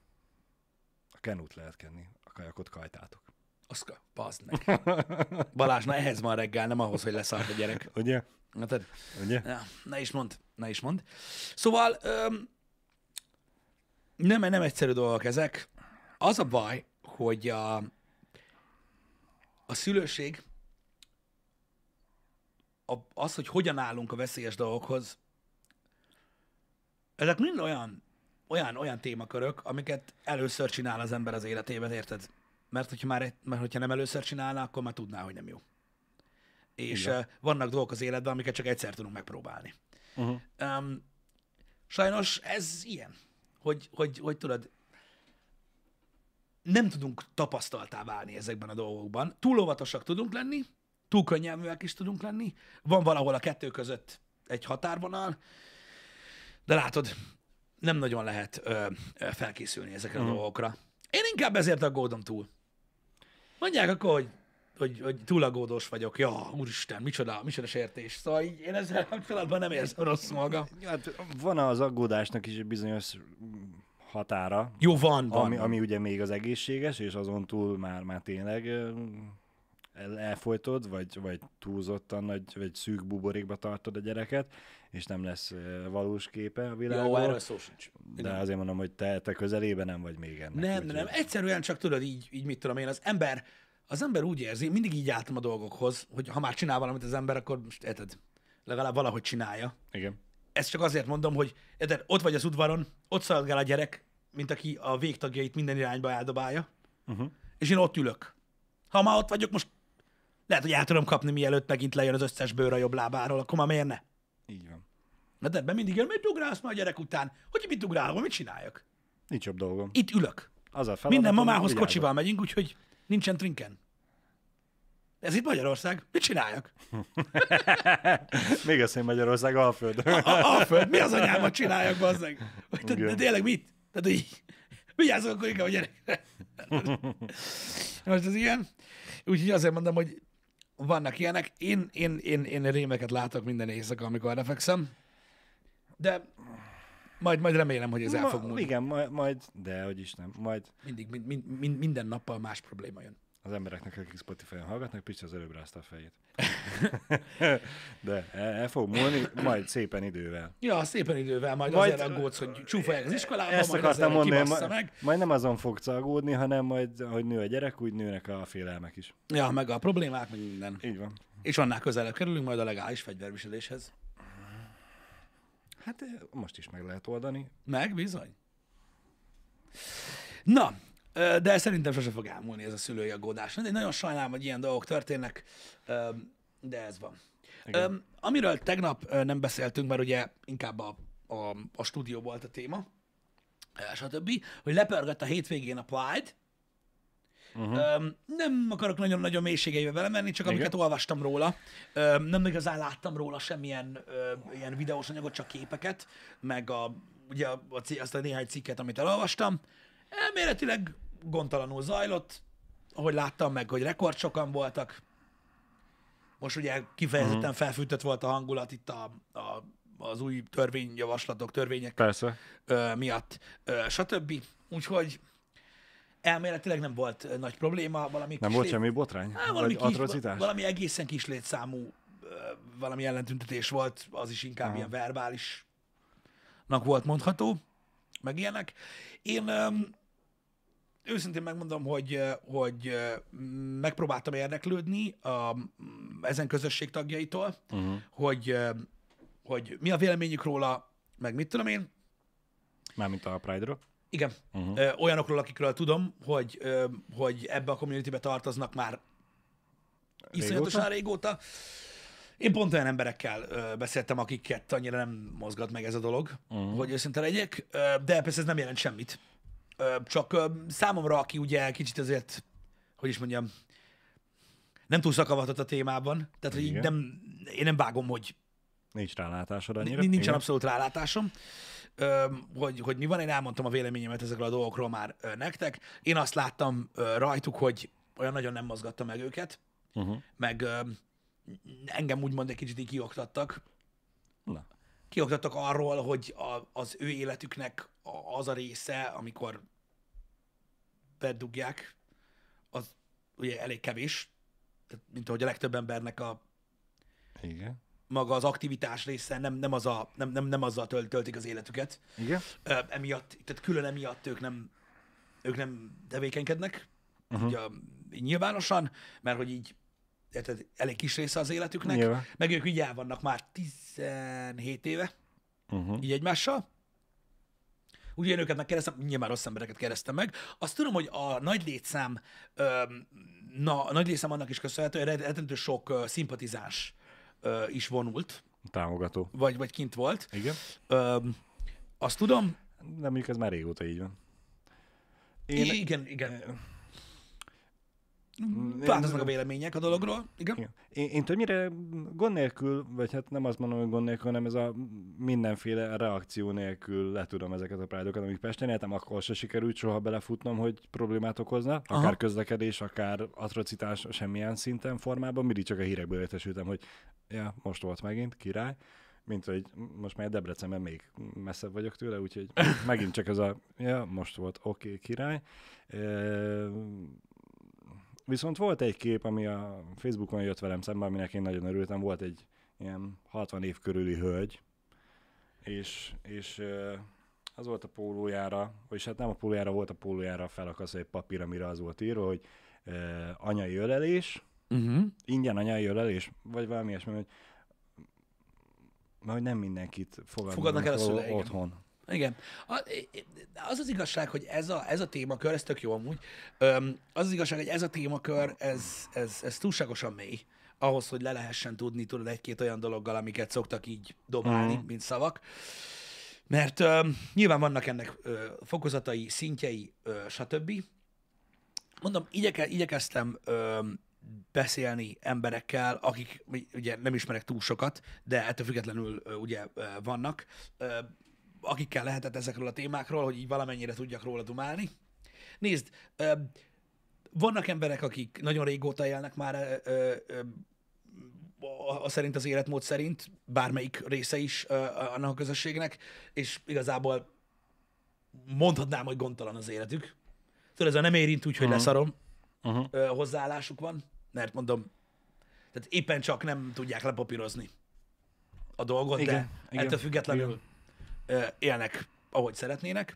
A kenút lehet kenni, a kajakot kajtátok. Oszka, bazd meg. Balázs, na ehhez van reggel, nem ahhoz, hogy leszart a gyerek. Ugye? Na, tehát, Ugye? ja, ne is mond, ne is mond. Szóval öm, nem, nem egyszerű dolgok ezek. Az a baj, hogy a, a szülőség, a, az, hogy hogyan állunk a veszélyes dolgokhoz, ezek mind olyan, olyan, olyan témakörök, amiket először csinál az ember az életében, érted? Mert hogyha, már, mert hogyha nem először csinálná, akkor már tudná, hogy nem jó. És Igen. vannak dolgok az életben, amiket csak egyszer tudunk megpróbálni. Uh-huh. Um, sajnos ez ilyen, hogy, hogy, hogy tudod, nem tudunk tapasztaltá válni ezekben a dolgokban. Túl óvatosak tudunk lenni, túl könnyelműek is tudunk lenni, van valahol a kettő között egy határvonal, de látod, nem nagyon lehet ö, ö, felkészülni ezekre a dolgokra. Én inkább ezért aggódom túl. Mondják akkor, hogy, hogy, hogy túl aggódós vagyok. Ja, úristen, micsoda, micsoda sértés. Szóval így én ezzel kapcsolatban nem érzem rossz magam. Hát van az aggódásnak is egy bizonyos határa, Jó, van, van. ami, ami ugye még az egészséges, és azon túl már, már tényleg el, elfolytod, vagy, vagy túlzottan nagy, vagy szűk buborékba tartod a gyereket, és nem lesz valós képe a Jó, világról. erről szó sincs. de azért mondom, hogy te, te közelében nem vagy még ennek. Nem, úgyhogy- nem, egyszerűen csak tudod így, így mit tudom én, az ember, az ember úgy érzi, mindig így álltam a dolgokhoz, hogy ha már csinál valamit az ember, akkor most érted, legalább valahogy csinálja. Igen. Ezt csak azért mondom, hogy érted, ott vagy az udvaron, ott szaladgál a gyerek, mint aki a végtagjait minden irányba eldobálja, Uh-huh. és én ott ülök. Ha már ott vagyok, most lehet, hogy el tudom kapni, mielőtt megint lejön az összes bőr a jobb lábáról, akkor már miért ne? Így van. Na de ebben mindig jön, mit ugrálsz már a gyerek után? Hogy mit ugrálok, mit csináljak? Nincs jobb dolgom. Itt ülök. Az a feladat, Minden mamához kocsival megyünk, úgyhogy nincsen trinken. Ez itt Magyarország. Mit csináljak? Még azt, hogy Magyarország Alföld. A, a föld, mi az anyámat csináljak, bazzeg? De, de tényleg mit? Tehát így, vigyázzak akkor inkább a gyerekre. Most ez ilyen. Úgyhogy azért mondom, hogy vannak ilyenek. Én, én, én, én rémeket látok minden éjszaka, amikor lefekszem. De majd, majd remélem, hogy ez el fog Ma, múlni. igen, majd, majd, de hogy is nem, majd Mindig, mind, mind, mind, minden nappal más probléma jön. Az embereknek, akik Spotify-on hallgatnak, Pisti az előbb rázta a fejét. de el, el fog múlni, majd szépen idővel. Ja, szépen idővel majd, Majd- azért aggódsz, hogy csúfolják az iskolába, Ezt majd akartam mondani, ma, meg. majd nem azon fogsz aggódni, hanem majd, hogy nő a gyerek, úgy nőnek a félelmek is. Ja, meg a problémák, meg minden. Így van. És annál közelebb kerülünk majd a legális fegyverviseléshez. Hát eh, most is meg lehet oldani. Meg, bizony. Na, de szerintem sose fog elmúlni ez a szülői aggódás. Én nagyon sajnálom, hogy ilyen dolgok történnek, de ez van. Igen. Amiről tegnap nem beszéltünk, mert ugye inkább a, a, a stúdió volt a téma, stb., hogy lepörgött a hétvégén a Pride, Uh-huh. Nem akarok nagyon-nagyon mélységeibe vele menni, csak amiket olvastam róla. Nem igazán láttam róla semmilyen ilyen videós anyagot, csak képeket, meg a, ugye azt a néhány cikket, amit elolvastam. Elméletileg gondtalanul zajlott, ahogy láttam meg, hogy rekord sokan voltak. Most ugye kifejezetten uh-huh. felfűtött volt a hangulat itt a, a, az új törvényjavaslatok, törvények Persze. ö, miatt, ö, stb. Úgyhogy elméletileg nem volt nagy probléma, valami Nem volt lét- semmi botrány? Á, valami, kis, atrocitás? valami egészen kis létszámú valami ellentüntetés volt, az is inkább ilyen verbálisnak volt mondható, meg ilyenek. Én öm, őszintén megmondom, hogy, hogy megpróbáltam érdeklődni a, ezen közösség tagjaitól, uh-huh. hogy, hogy mi a véleményük róla, meg mit tudom én, Mármint a Pride-ról? igen. Uh-huh. Olyanokról, akikről tudom, hogy, hogy ebbe a communitybe tartoznak már iszonyatosan régóta. Én pont olyan emberekkel ö, beszéltem, akiket annyira nem mozgat meg ez a dolog, uh-huh. hogy őszinte legyek, ö, de persze ez nem jelent semmit. Csak számomra, aki ugye kicsit azért, hogy is mondjam, nem túl szakavatott a témában, tehát hogy így Igen. nem, én nem vágom, hogy Nincs rálátásod annyira? Nincs, nincsen Igen. abszolút rálátásom, hogy, hogy mi van. Én elmondtam a véleményemet ezekről a dolgokról már nektek. Én azt láttam rajtuk, hogy olyan nagyon nem mozgatta meg őket, Uh-huh. meg engem úgymond egy kicsit így kioktattak. Na. Kioktattak arról, hogy a, az ő életüknek az a része, amikor bedugják, az ugye elég kevés, mint ahogy a legtöbb embernek a Igen. maga az aktivitás része nem, nem, az a, nem, nem, nem azzal tölt, töltik az életüket. Igen? Ö, emiatt, tehát külön emiatt ők nem, ők nem tevékenykednek, uh-huh. ugye, nyilvánosan, mert hogy így érted, elég kis része az életüknek, Nyilván. meg ők így el vannak már 17 éve, Uh-huh. így egymással. Ugye én őket megkérdeztem, nyilván rossz embereket kérdeztem meg. Azt tudom, hogy a nagy létszám, na, a nagy létszám annak is köszönhető, hogy rettentő sok ö, is vonult, Támogató. vagy, vagy kint volt. Igen. Azt tudom, De mondjuk ez már régóta így van. Én, igen, igen. Változnak a vélemények a dologról, igen. Igen. Én, én többnyire gond nélkül, vagy hát nem azt mondom, hogy gond nélkül, hanem ez a mindenféle reakció nélkül le tudom ezeket a prádokat, amik Pesten éltem, akkor se sikerült soha belefutnom, hogy problémát okozna, akár Aha. közlekedés, akár atrocitás semmilyen szinten, formában, mindig csak a hírekből értesültem, hogy ja, most volt megint, király, mint hogy most már Debrecenben még messzebb vagyok tőle, úgyhogy megint csak ez a, ja, most volt, oké, okay, király. Viszont volt egy kép, ami a Facebookon jött velem szembe, aminek én nagyon örültem. Volt egy ilyen 60 év körüli hölgy, és, és az volt a pólójára, vagyis hát nem a pólójára, volt a pólójára felakasztva egy papír, amire az volt írva, hogy ö, anyai ölelés, Uh-huh. ingyen anyai ölelés, vagy valami ilyesmi, hogy, hogy nem mindenkit fogadnak, Fogadnak el a szüleik, otthon. Igen. Az az igazság, hogy ez a, ez a témakör, ez tök jó amúgy, az az igazság, hogy ez a témakör, ez, ez, ez túlságosan mély ahhoz, hogy le lehessen tudni, tudod, egy-két olyan dologgal, amiket szoktak így dobálni, Mhm. mint szavak. Mert öm, nyilván vannak ennek ö, fokozatai, szintjei, ö, stb. Mondom, igyeke, igyekeztem ö, beszélni emberekkel, akik ugye nem ismerek túl sokat, de ettől függetlenül ö, ugye ö, vannak, ö, akikkel lehetett ezekről a témákról, hogy így valamennyire tudjak róla dumálni. Nézd, vannak emberek, akik nagyon régóta élnek már a, szerint az életmód szerint, bármelyik része is annak a közösségnek, és igazából mondhatnám, hogy gondtalan az életük. Tudod, ez a nem érint úgy, hogy Mhm. leszarom Uh-huh. hozzáállásuk van, mert mondom, tehát éppen csak nem tudják lepapírozni a dolgot, Igen, de igen, ettől függetlenül ö, élnek, ahogy szeretnének.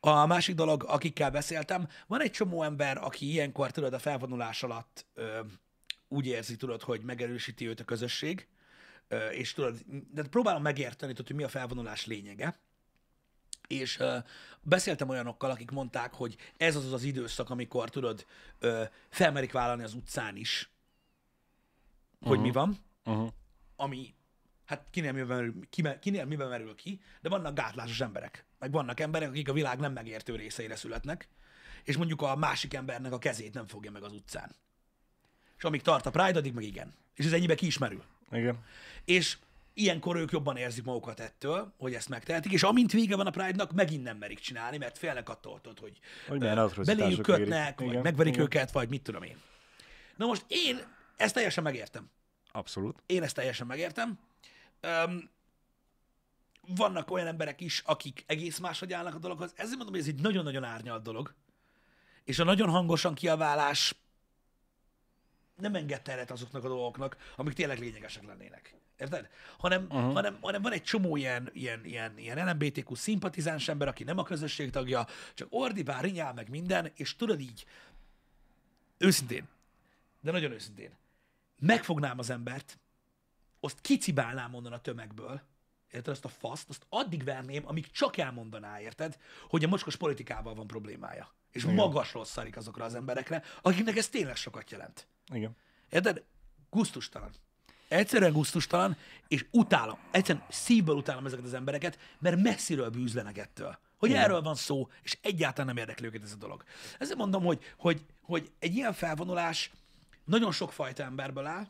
A másik dolog, akikkel beszéltem, van egy csomó ember, aki ilyenkor, tudod, a felvonulás alatt ö, úgy érzi, tudod, hogy megerősíti őt a közösség, ö, és tudod, de próbálom megérteni, tudod, hogy mi a felvonulás lényege, és ö, beszéltem olyanokkal, akik mondták, hogy ez az az időszak, amikor tudod, ö, felmerik vállalni az utcán is, hogy mi van, Uh-huh. ami hát kinél miben, merül, kime, kinél miben merül ki, de vannak gátlásos emberek. Meg vannak emberek, akik a világ nem megértő részeire születnek, és mondjuk a másik embernek a kezét nem fogja meg az utcán. És amíg tart a Pride, addig meg igen. És ez ennyibe ki is merül. Igen. És ilyenkor ők jobban érzik magukat ettől, hogy ezt megtehetik, és amint vége van a Pride-nak, megint nem merik csinálni, mert félnek attól, hogy, Hogy atrocitások beléjük kötnek, vagy megverik igen. őket, vagy mit tudom én. Na most én ezt teljesen megértem. Abszolút. Én ezt teljesen megértem. Um, vannak olyan emberek is, akik egész máshogy állnak a dologhoz. Ezért mondom, hogy ez egy nagyon-nagyon árnyalt dolog. És a nagyon hangosan kiaválás nem enged teret azoknak a dolgoknak, amik tényleg lényegesek lennének. Érted? Hanem, uh-huh. hanem, hanem van egy csomó ilyen, ilyen, ilyen, ilyen LMBTQ szimpatizáns ember, aki nem a közösség tagja, csak ordibál, rinyál meg minden, és tudod így, őszintén, de nagyon őszintén, megfognám az embert, azt kicibálnám onnan a tömegből, érted, azt a faszt, azt addig verném, amíg csak elmondaná, érted, hogy a mocskos politikával van problémája. És Igen. magasról szarik azokra az emberekre, akiknek ez tényleg sokat jelent. Igen. Érted? Gusztustalan. Egyszerűen gusztustalan, és utálom. Egyszerűen szívből utálom ezeket az embereket, mert messziről bűzlenek ettől. Hogy Igen. erről van szó, és egyáltalán nem érdekli őket ez a dolog. Ezért mondom, hogy, hogy, hogy egy ilyen felvonulás nagyon sok fajta emberből áll,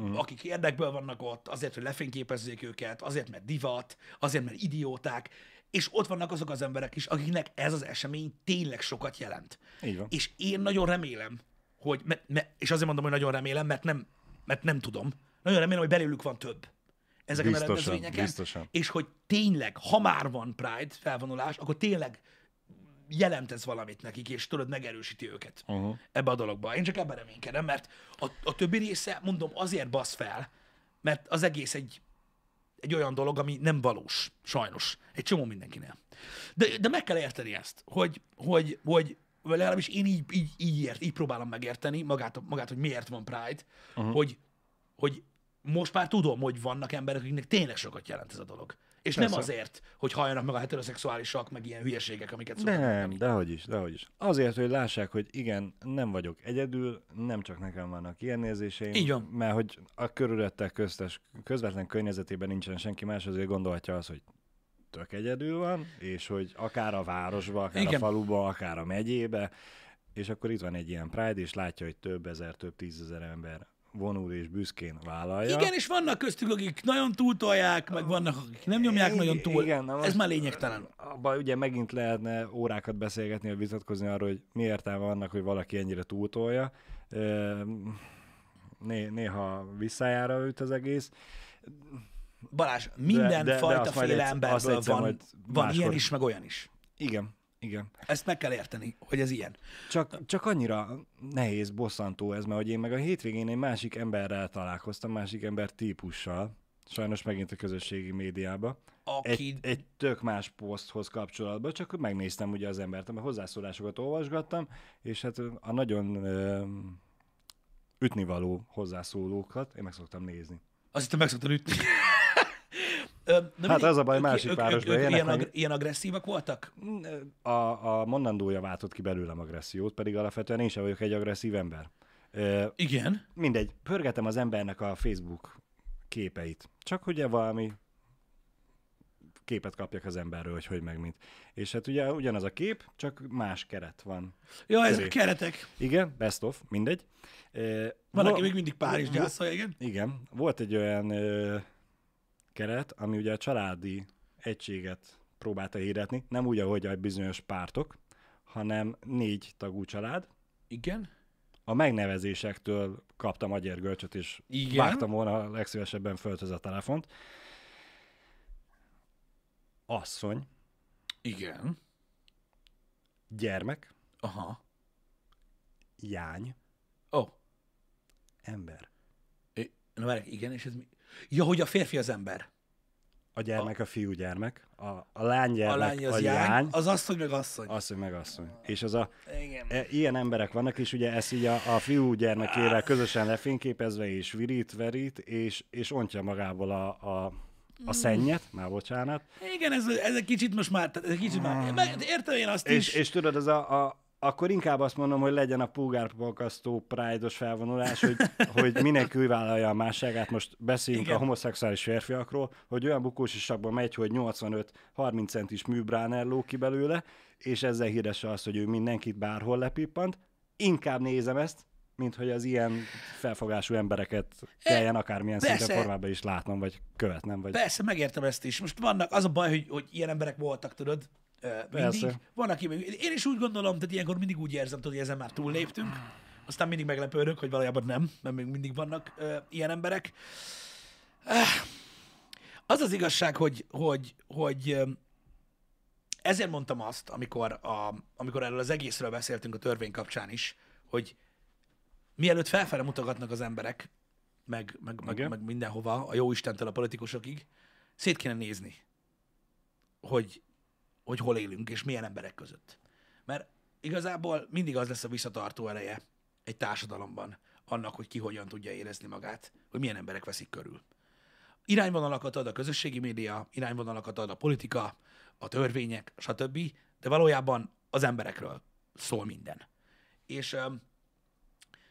mm. akik érdekből vannak ott, azért, hogy lefényképezzék őket, azért, mert divat, azért, mert idióták, és ott vannak azok az emberek is, akiknek ez az esemény tényleg sokat jelent. Így van. És én nagyon remélem, hogy, me, me, és azért mondom, hogy nagyon remélem, mert nem, mert nem tudom, nagyon remélem, hogy belőlük van több ezeken a Biztosan, rendezvényeken, biztosan. és hogy tényleg, ha már van Pride felvonulás, akkor tényleg jelent ez valamit nekik, és tudod, megerősíti őket Uh-huh. ebbe a dologba. Én csak ebben reménykedem, mert a, a többi része, mondom, azért basz fel, mert az egész egy, egy olyan dolog, ami nem valós, sajnos. Egy csomó mindenkinél. De, de meg kell érteni ezt, hogy, hogy, hogy vagy legalábbis én így, így, így, ért, így próbálom megérteni magát, magát, hogy miért van Pride, uh-huh. hogy, hogy most már tudom, hogy vannak emberek, akiknek tényleg sokat jelent ez a dolog. És Persze. nem azért, hogy halljanak meg a heteroszexuálisak, meg ilyen hülyeségek, amiket szoktak Nem, dehogy is, dehogy is. Azért, hogy lássák, hogy igen, nem vagyok egyedül, nem csak nekem vannak ilyen érzéseim. Így van. Mert hogy a körülöttek köztes, közvetlen környezetében nincsen senki más, azért gondolhatja az, hogy tök egyedül van, és hogy akár a városba, akár Igen. a faluba, akár a megyébe, és akkor itt van egy ilyen Pride, és látja, hogy több ezer, több tízezer ember vonul és büszkén vállalja. Igen, és vannak köztük, akik nagyon túltolják, meg vannak, akik nem nyomják Igen, nagyon túl. igen, na Ez már lényegtelen. Abban ugye megint lehetne órákat beszélgetni, vagy vitatkozni arról, hogy mi értelme annak, hogy valaki ennyire túltolja. Néha visszájára üt az egész. Balázs, minden de- de fajta féle egyszer- van, van máskor- ilyen is, meg olyan is. Igen, igen. Ezt meg kell érteni, hogy ez ilyen. Csak, csak annyira nehéz, bosszantó ez, mert hogy én meg a hétvégén egy másik emberrel találkoztam, másik ember típussal, sajnos megint a közösségi médiába, Aki, egy, egy tök más poszthoz kapcsolatban, csak megnéztem ugye az embert, mert hozzászólásokat olvasgattam, és hát a nagyon ö, ütnivaló hozzászólókat én meg szoktam nézni. azt hittem meg szoktad ütni. De Hát az a baj, ők- másik ők- városban ők élnek, ilyen, ag- ilyen agresszívak voltak? A, a mondandója váltott ki belőlem agressziót, pedig alapvetően én sem vagyok egy agresszív ember. Ö, Igen. mindegy, pörgetem az embernek a Facebook képeit. Csak ugye valami képet kapjak az emberről, hogy hogy meg mint. És hát ugye ugyanaz a kép, csak más keret van. Ja, ezek a keretek. Igen, best of, mindegy. Van, vo- aki még mindig Párizs gyászolja, igen. Igen, volt egy olyan keret, ami ugye a családi egységet próbálta hirdetni, nem úgy, ahogy a bizonyos pártok, hanem négy tagú család. Igen. A megnevezésektől kaptam agyérgölcsöt, és Igen. vágtam volna legszívesebben földhöz a telefont. Asszony, Igen. gyermek, Aha. jány, Ó. Oh. ember. Na várj, igen, és ez mi? Ja, hogy a férfi az ember. A gyermek a fiú gyermek, a, a lány gyermek a lány az a jány, jány, az asszony meg asszony. asszony meg asszony. És az a Igen. E, Ilyen emberek vannak, és ugye ezt így a, a fiú gyermekével közösen lefényképezve, és virít, verít, és, és ontja magából a, a, a szennyet, már bocsánat. Igen, ez, ez egy kicsit most már, ez egy kicsit már, meg, értem én azt És, is. és tudod, ez a, a, akkor inkább azt mondom, hogy legyen a pulgárpakasztó pride felvonulás, hogy, hogy mindenki vállalja a másságát. Most beszéljünk Igen. a homoszexuális férfiakról, hogy olyan bukósisakban megy, hogy 85-30 centis műbráner ló ki belőle, és ezzel hirdesse azt, hogy ő mindenkit bárhol lepippant. Inkább nézem ezt, mint hogy az ilyen felfogású embereket kelljen akármilyen persze. szinten formában is látnom, vagy követnem, vagy... Persze, megértem ezt is. Most vannak, az a baj, hogy, hogy ilyen emberek voltak, tudod, mindig. Persze. Van, aki még, én is úgy gondolom, tehát ilyenkor mindig úgy érzem, tudod, hogy ezen már túlléptünk. Aztán mindig meglepődök, hogy valójában nem, mert még mindig vannak ö, ilyen emberek. Ah, Az az igazság, hogy, hogy, hogy ezért mondtam azt, amikor, a, amikor erről az egészről beszéltünk a törvény kapcsán is, hogy mielőtt felfele mutogatnak az emberek, meg, meg, meg, Igen. meg mindenhova, a jó Istentől a politikusokig, szét kéne nézni, hogy, hogy hol élünk, és milyen emberek között. Mert igazából mindig az lesz a visszatartó ereje egy társadalomban annak, hogy ki hogyan tudja érezni magát, hogy milyen emberek veszik körül. Irányvonalakat ad a közösségi média, irányvonalakat ad a politika, a törvények, stb., de valójában az emberekről szól minden. És öm,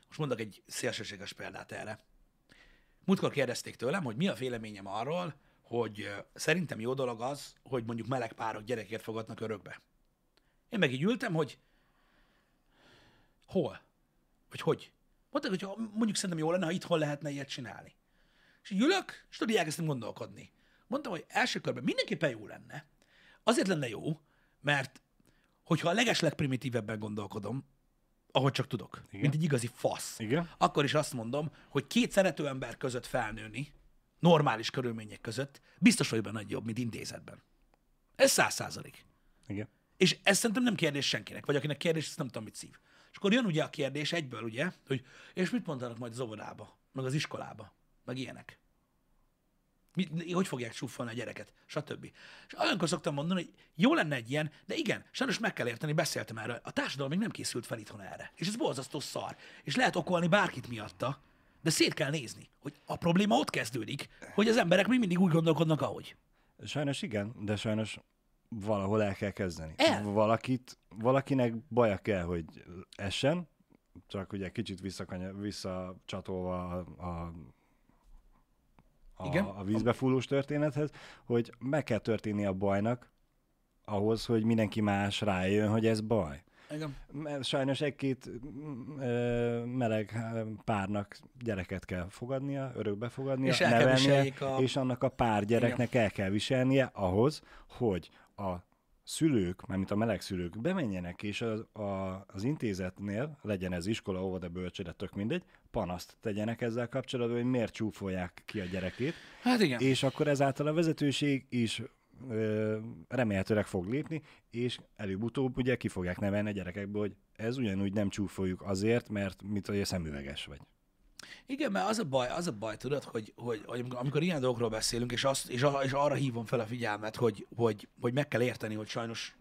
most mondok egy szélsőséges példát erre. Múltkor kérdezték tőlem, hogy mi a véleményem arról, hogy szerintem jó dolog az, hogy mondjuk meleg párok gyerekért fogadnak örökbe. Én meg így ültem, hogy hol? Vagy hogy? Mondták, hogy mondjuk szerintem jó lenne, ha itthon lehetne ilyet csinálni. És így ülök, és tudod, elkezdtem gondolkodni. Mondtam, hogy első körben mindenképpen jó lenne. Azért lenne jó, mert hogyha a legesleg primitívebben gondolkodom, ahogy csak tudok, Igen. mint egy igazi fasz, Igen. akkor is azt mondom, hogy két szerető ember között felnőni, normális körülmények között, biztos, hogy benne jobb, mint intézetben. Ez száz százalék. Igen. És ez szerintem nem kérdés senkinek, vagy akinek kérdés, ezt nem tudom, mit szív. És akkor jön ugye a kérdés egyből, ugye, hogy és mit mondanak majd az óvodába, meg az iskolába, meg ilyenek. Mi, hogy fogják csúfolni a gyereket, stb. És olyankor szoktam mondani, hogy jó lenne egy ilyen, de igen, sajnos meg kell érteni, beszéltem erről, a társadalom még nem készült fel itthon erre. És ez borzasztó szar. És lehet okolni bárkit miatta, de szét kell nézni, hogy a probléma ott kezdődik, hogy az emberek még mindig úgy gondolkodnak, ahogy. Sajnos igen, de sajnos valahol el kell kezdeni. El. Valakit, valakinek baja kell, hogy essen, csak ugye kicsit visszakanya, visszacsatolva a, a, Igen. a, a vízbefúlós történethez, hogy meg kell történni a bajnak ahhoz, hogy mindenki más rájön, hogy ez baj. Igen. Mert sajnos egy-két mm, meleg párnak gyereket kell fogadnia, örökbe fogadnia, És nevelnie, a- és annak a pár gyereknek el kell viselnie ahhoz, hogy a szülők, mármint a meleg szülők bemenjenek, és az, a, az intézetnél, legyen ez iskola, óvoda, bölcsőde, tök mindegy, panaszt tegyenek ezzel kapcsolatban, hogy miért csúfolják ki a gyerekét, Hát igen. és akkor ezáltal a vezetőség is remélhetőleg fog lépni, és előbb-utóbb ugye ki fogják nevelni a gyerekekből, hogy ez ugyanúgy nem csúfoljuk azért, mert mit hogy szemüveges vagy. Igen, mert az a baj, az a baj, tudod, hogy, hogy, hogy amikor- ilyen dolgokról beszélünk, és, azt, és, a, és arra hívom fel a figyelmet, hogy, hogy, hogy meg kell érteni, hogy sajnos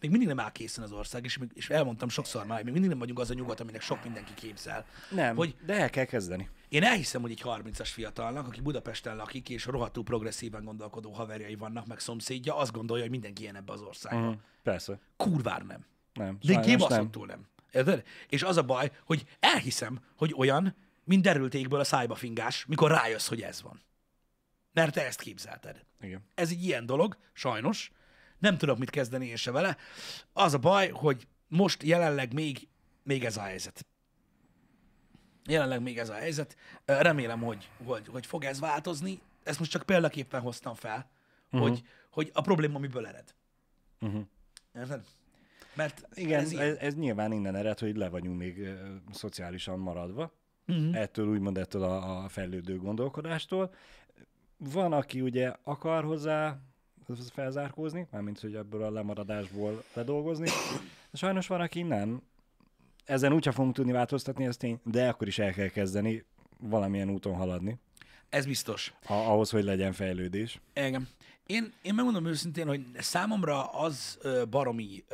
még mindig nem áll készen az ország, és, még- és elmondtam sokszor már, hogy még mindig nem vagyunk az a nyugat, aminek sok mindenki képzel. Nem, hogy... de el kell kezdeni. Én elhiszem, hogy egy 30-as fiatalnak, aki Budapesten lakik, és rohadtul progresszíven gondolkodó haverjai vannak, meg szomszédja, azt gondolja, hogy mindenki ilyen ebbe az országban. Uh-huh. Persze. Kurvár nem. Nem. De nem. kibaszottul nem. Érted? És az a baj, hogy elhiszem, hogy olyan, mint derültékből a szájba fingás, mikor rájössz, hogy ez van. mert te ezt képzelted. Igen. Ez egy ilyen dolog, sajnos. Nem tudok mit kezdeni én se vele. Az a baj, hogy most jelenleg még, még ez a helyzet. Jelenleg még ez a helyzet. Remélem, hogy, hogy, hogy fog ez változni. Ezt most csak példaképpen hoztam fel, uh-huh. hogy, hogy a probléma miből ered. Uh-huh. Érted? Mert Igen, ez ez, ez, nyilván innen ered, hogy le vagyunk még ö, szociálisan maradva. Mhm. Ettől úgymond ettől a, a fejlődő gondolkodástól. Van, aki ugye akar hozzá felzárkózni, mármint, hogy ebből a lemaradásból ledolgozni. Sajnos van, aki nem. Ezen úgyse fogunk tudni változtatni, ez tény, de akkor is el kell kezdeni valamilyen úton haladni, Ez biztos. ha, ahhoz, hogy legyen fejlődés. Igen. Én, én megmondom őszintén, hogy számomra az baromi,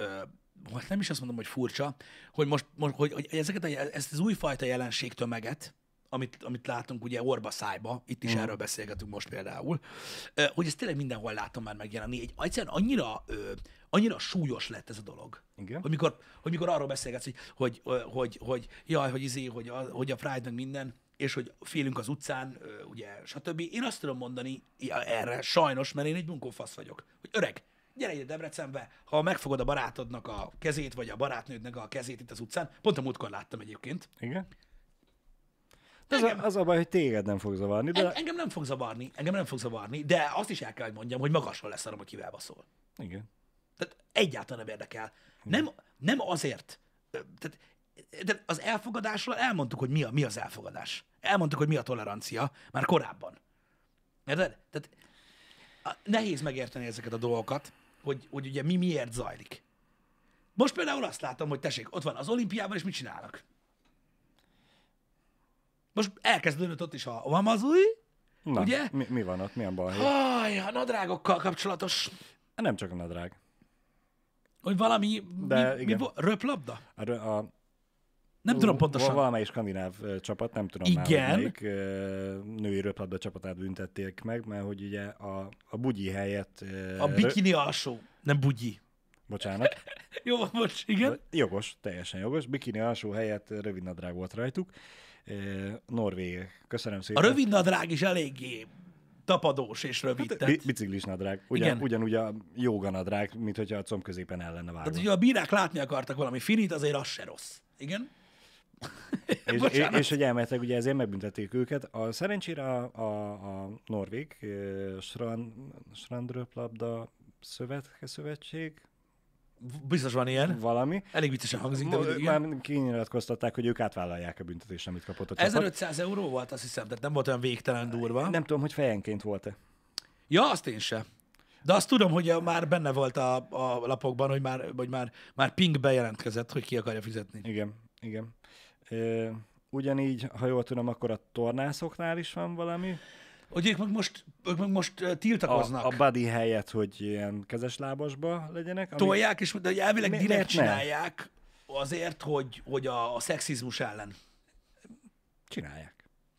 hát nem is azt mondom, hogy furcsa, hogy most, most hogy, hogy ezeket a, ezt az újfajta jelenségtömeget, amit, amit látunk ugye orba szájba, itt is mm. erről beszélgetünk most például, hogy ezt tényleg mindenhol látom már megjelenni. Egy, egyszerűen annyira, annyira súlyos lett ez a dolog. Igen. Hogy mikor, hogy mikor arról beszélgetsz, hogy, hogy, hogy, hogy, jaj, hogy, izé, hogy, a, hogy a Pride meg minden, és hogy félünk az utcán, ugye, stb. Én azt tudom mondani ja, erre, sajnos, mert én egy bunkófasz vagyok, hogy öreg, gyere ide Debrecenbe, ha megfogod a barátodnak a kezét, vagy a barátnődnek a kezét itt az utcán, pont a múltkor láttam egyébként, Igen. De az, a, az a baj, hogy téged nem fog zavarni, de En, engem nem fog zavarni, engem nem fog zavarni, de azt is el kell, hogy mondjam, hogy magasról lesz arra, hogy kivel baszol. igen. Tehát egyáltalán nem érdekel. Nem, nem azért. Tehát, tehát az elfogadásról elmondtuk, hogy mi, a, mi az elfogadás. Elmondtuk, hogy mi a tolerancia már korábban. Érted? Tehát nehéz megérteni ezeket a dolgokat, hogy, hogy ugye mi miért zajlik. Most például azt látom, hogy tessék, ott van az olimpiában, és mit csinálnak? Most elkezdődött ott is a Wamazui, Na, Ugye? Mi, mi van ott? Milyen baj? Aj, a nadrágokkal kapcsolatos, Nem csak a nadrág. hogy valami, De mi, mi, igen. vo- röplabda? A, a, Nem tudom pontosan. Valamelyik skandináv csapat, nem tudom már, Igen. hogy melyik női röplabda csapatát büntették meg, mert hogy ugye a, a bugyi helyett... A rö- bikini alsó, nem bugyi. Bocsánat. Jó, most igen. Jogos, teljesen jogos. Bikini alsó helyett rövid nadrág volt rajtuk. Ö, Norvég. Köszönöm A szépen. rövid nadrág is eléggé tapadós és rövid. Hát, tehát, bi- biciklis nadrág. Ugyan, Igen. ugyanúgy a jóga nadrág, mint hogyha a comb középen el lenne vágva. tehát, hogyha a bírák látni akartak valami finit, azért az se rossz. Igen? És, és, és hogy elmehetek, ugye ezért megbüntették őket. A, szerencsére a, a, a Norvég Strand, Strandröplabda Szövet, Szövetség, Biztos van ilyen. valami. Elég viccesen hangzik, de igen. Már kinyilatkoztatták, hogy ők átvállalják a büntetést, amit kapott a csapat. 1500 euró volt, azt hiszem, tehát nem volt olyan végtelen durva. Nem tudom, hogy fejenként volt-e. Ja, azt én se. De azt tudom, hogy már benne volt a, a lapokban, hogy már, hogy már, már Pink bejelentkezett, hogy ki akarja fizetni. Igen, igen. Ö, ugyanígy, ha jól tudom, akkor a tornászoknál is van valami. Hogy ők meg most, ők meg most tiltakoznak. A, a body helyett, hogy ilyen kezes lábasba legyenek. Ami, tolják, és de elvileg Mi- direkt miért ne? csinálják azért, hogy, hogy a, a szexizmus ellen. Csinálják.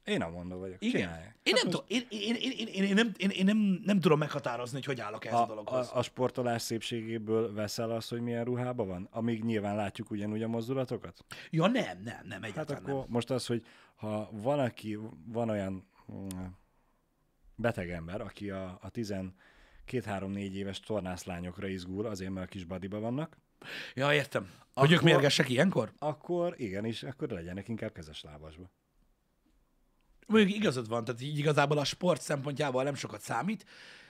Én a mondó vagyok. Igen. Csinálják. Én nem, tudom, én, én, én, én, én, én, nem, én, én nem, nem tudom meghatározni, hogy hogy állok ehhez a, a A, dologhoz. a, a sportolás szépségéből veszel az, hogy milyen ruhában van? Amíg nyilván látjuk ugyanúgy a mozdulatokat? Ja, nem, nem, nem, Hát egyáltalán akkor nem. most az, hogy ha van, aki, van olyan beteg ember, aki a, a 12-3-4 éves tornászlányokra izgul, azért mert a kis badiba vannak, Ja, értem. Hogy ők Akkor- mérgesek ilyenkor? akkor igenis, akkor legyenek inkább kezes lábasba. Mondjuk igazad van, tehát így igazából a sport szempontjából nem sokat számít,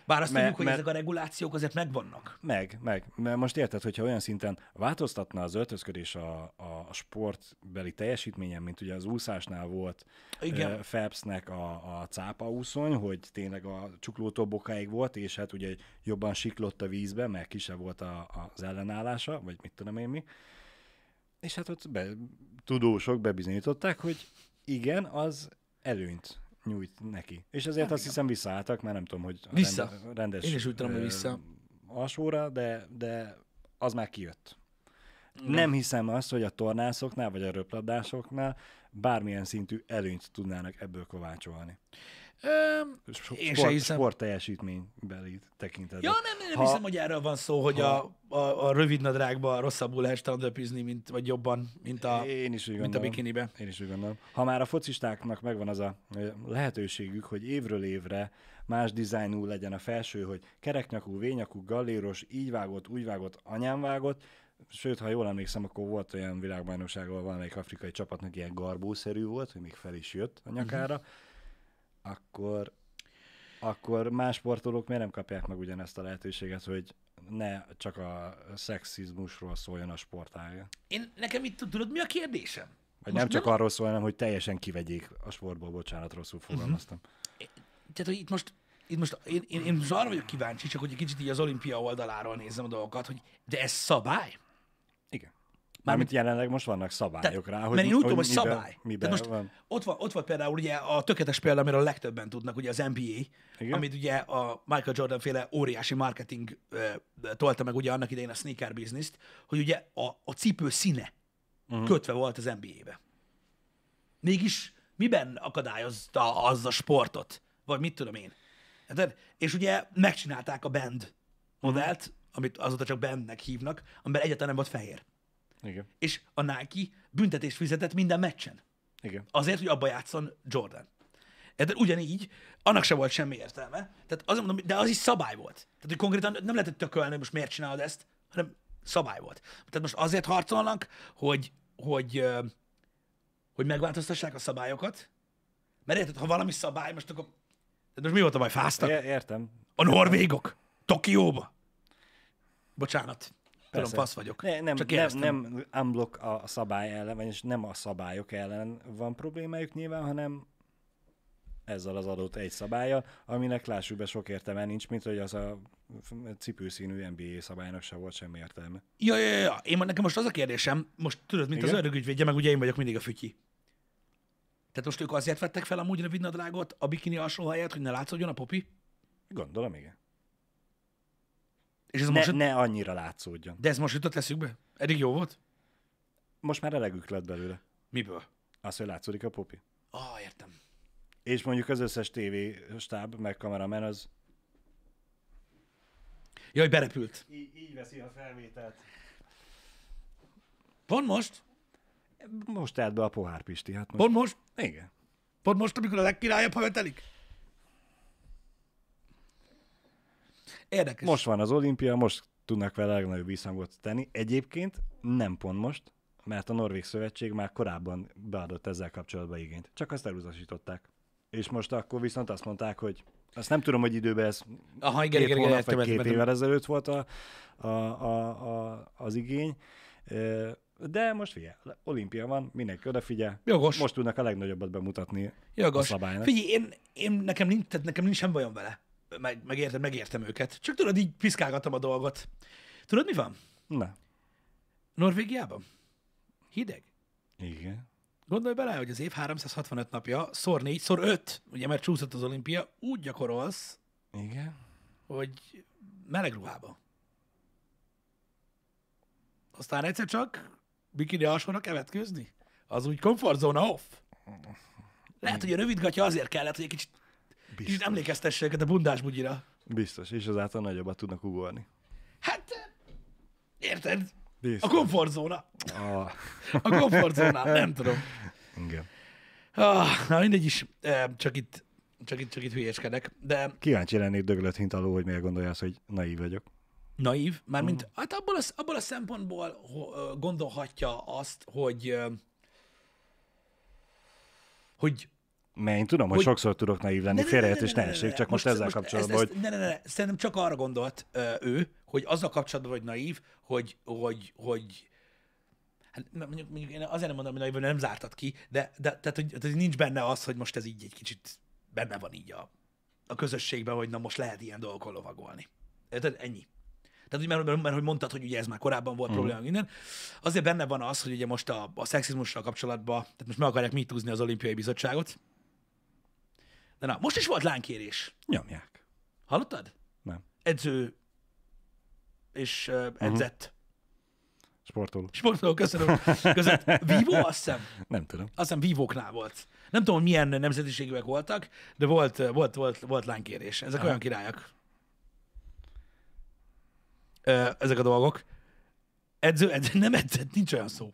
bár azt Mert- tudjuk, hogy mert- ezek a regulációk azért megvannak. Meg, meg. Mert most érted, hogyha olyan szinten változtatna az öltözködés a, a sportbeli teljesítményen, mint ugye az úszásnál volt Igen. ö, Phelpsnek a, a cápa úszony, hogy tényleg a csuklótól bokáig volt, és hát ugye jobban siklott a vízbe, mert kisebb volt a, az ellenállása, vagy mit tudom én mi. És hát ott be, tudósok bebizonyították, hogy igen, az előnyt nyújt neki. És ezért azt hiszem visszaálltak, mert nem tudom, hogy Vissza. rende- rendes Én is úgy tudom, hogy vissza. alsóra, de, de az már kijött. Nem hiszem azt, hogy a tornászoknál, vagy a röplabdásoknál bármilyen szintű előnyt tudnának ebből kovácsolni. Öm, Sport, Én se hiszem. sport teljesítménybeli tekintetben. Ja, nem, nem Ha- hiszem, hogy erről van szó, hogy a, a, a rövid nadrágban rosszabbul lehet standupizni, mint, vagy jobban, mint a, Én is úgy mint a bikinibe. Én is úgy gondolom. Ha már a focistáknak megvan az a lehetőségük, hogy évről évre más dizájnú legyen a felső, hogy kereknyakú, vényakú, galléros, így vágott, úgy vágott, anyám vágott, Sőt, ha jól emlékszem, akkor volt olyan világbajnokság, ahol valamelyik afrikai csapatnak ilyen garbószerű volt, hogy még fel is jött a nyakára, akkor, akkor más sportolók miért nem kapják meg ugyanezt a lehetőséget, hogy ne csak a szexizmusról szóljon a sportága. Én, nekem itt tudod, mi a kérdésem? Vagy Most nem csak nem arról szól, hanem hogy teljesen kivegyék a sportból, bocsánat, rosszul fogalmaztam. Tehát, hogy itt most, itt most én, én, én most arra vagyok kíváncsi, csak hogy egy kicsit így az olimpia oldaláról nézem a dolgokat, hogy de ez szabály? Igen. Mármint jelenleg most vannak szabályok rá, hogy mert én úgy tudom, hogy miben, szabály. Miben Tehát most van. Ott, van, ott van például ugye a tökéletes példa, amiről a legtöbben tudnak, ugye az NBA, Igen. Amit ugye a Michael Jordan féle óriási marketing ö, tolta meg ugye annak idején a sneaker bizniszt, hogy ugye a, a cipő színe uh-huh. kötve volt az NBA-be. Mégis miben akadályozta az a sportot? Vagy mit tudom én? Érted? És ugye megcsinálták a band modellt, amit azóta csak bandnek hívnak, amiben egyáltalán nem volt fehér. Igen. És a Nike büntetést fizetett minden meccsen. Igen. Azért, hogy abba játszon Jordan. De ugyanígy, annak se volt semmi értelme. Tehát azért mondom, de az is szabály volt. Tehát, hogy konkrétan nem lehetett tökölni, hogy most miért csinálod ezt, hanem szabály volt. Tehát most azért harcolnak, hogy, hogy, hogy megváltoztassák a szabályokat, mert érted, ha valami szabály, most akkor... Tehát most mi volt a baj? Fáztak? É- értem. A norvégok? Tokióba? Bocsánat. Tudom, fasz vagyok. Ne, nem, Csak nem, nem unblock a szabály ellen, vagyis nem a szabályok ellen van problémájuk nyilván, hanem ezzel az adott egy szabálya, aminek lássuk be sok értelme nincs, mint hogy az a cipőszínű NBA szabálynak se volt semmi értelme. Ja, ja, ja. Én nekem most az a kérdésem, most tudod, mint? Igen? az ördögügyvédje, meg ugye én vagyok mindig a fütyi. Tehát most ők azért vettek fel amúgy rövid nadrágot a bikini alsó helyett, hogy ne látszódjon a popi? Gondolom, igen. És ez Ne, most, ne annyira látszódjon. de ez most jutott eszükbe? Eddig jó volt? Most már elegük lett belőle. Miből? Az, hogy látszódik a popi. Ah, értem. És mondjuk az összes TV stáb, meg kameramen az Jaj, berepült. így, így veszi a felvételt. Pont most? Most telt be a pohár, Pisti. Hát most... Pont most? Igen. Pont most, amikor a legkirályabb havetelik? Érdekes. Most van az olimpia, most tudnak vele legnagyobb visszhangot tenni. Egyébként nem pont most, mert a Norvég Szövetség már korábban beadott ezzel kapcsolatban igényt. Csak azt elutasították. És most akkor viszont azt mondták, hogy azt nem tudom, hogy időben ez Aha, igen, két igen, igen, hónap értem, vagy két évvel ezelőtt volt a, a, a, a, az igény. De most figyelj, olimpia van, mindenki odafigyel. Jogos. Most tudnak a legnagyobbat bemutatni a Jogos. szabálynak. Figyelj, én, én nekem, nincs, tehát nekem nincs sem bajom vele. Meg, megértem, megértem őket. Csak tudod, így piszkálgatom a dolgot. Tudod, mi van? Na, Norvégiában? Hideg. igen. Gondolj bele, hogy az év 365 napja, szor 4, szor 5, ugye mert csúszott az olimpia, úgy gyakorolsz, Igen. hogy meleg ruhába. Aztán egyszer csak bikini alsóra kevetkőzni? Az úgy komfortzóna off. Lehet, hogy a rövidgatja azért kellett, hogy egy kicsit, kicsit Biztos. emlékeztesse őket a bundás bugyira. Biztos, és azáltal nagyobbat tudnak ugorni. Hát, érted? A Biztos. komfortzóna. Ah, A komfortzóna, nem tudom. igen. Ah, na mindegy is, eh, csak itt, csak itt, csak itt hülyéskedek. De Kíváncsi lennék döglött hintaló, hogy miért gondolja azt, hogy naív vagyok. naív, mármint mm. hát abból a, abból a szempontból gondolhatja azt, hogy hogy Mert én tudom, hogy, Hogy- sokszor tudok naív lenni, félreértés ne essék, csak most, ezzel kapcsolatban, hogy Ne, ne, ne, szerintem csak arra gondolt ő, hogy azzal kapcsolatban vagy naív, hogy, hogy, hogy hát mondjuk, mondjuk én azért nem mondom, hogy naív, nem zártad ki, de, de tehát, hogy, tehát, nincs benne az, hogy most ez így egy kicsit benne van így a, a közösségben, hogy na most lehet ilyen dolgokon lovagolni. Tehát ennyi. Tehát, hogy mert, mert, mert, hogy mondtad, hogy ugye ez már korábban volt uh-huh. probléma minden. Azért benne van az, hogy ugye most a, a szexizmussal kapcsolatban, tehát most meg akarják mitúzni az olimpiai bizottságot. De na, most is volt lánykérés. nyomják. Hallottad? Nem. Edző és uh, edzett. Sportoló. Sportoló, köszönöm. Között Vivo, azt hiszem. Nem tudom. Azt hiszem Vívóknál volt. Nem tudom, milyen nemzetiségűek voltak, de volt, volt, volt, volt lánykérés. Ezek olyan királyak. Ö, ezek a dolgok. Edző, edző, nem edzett, nincs olyan szó.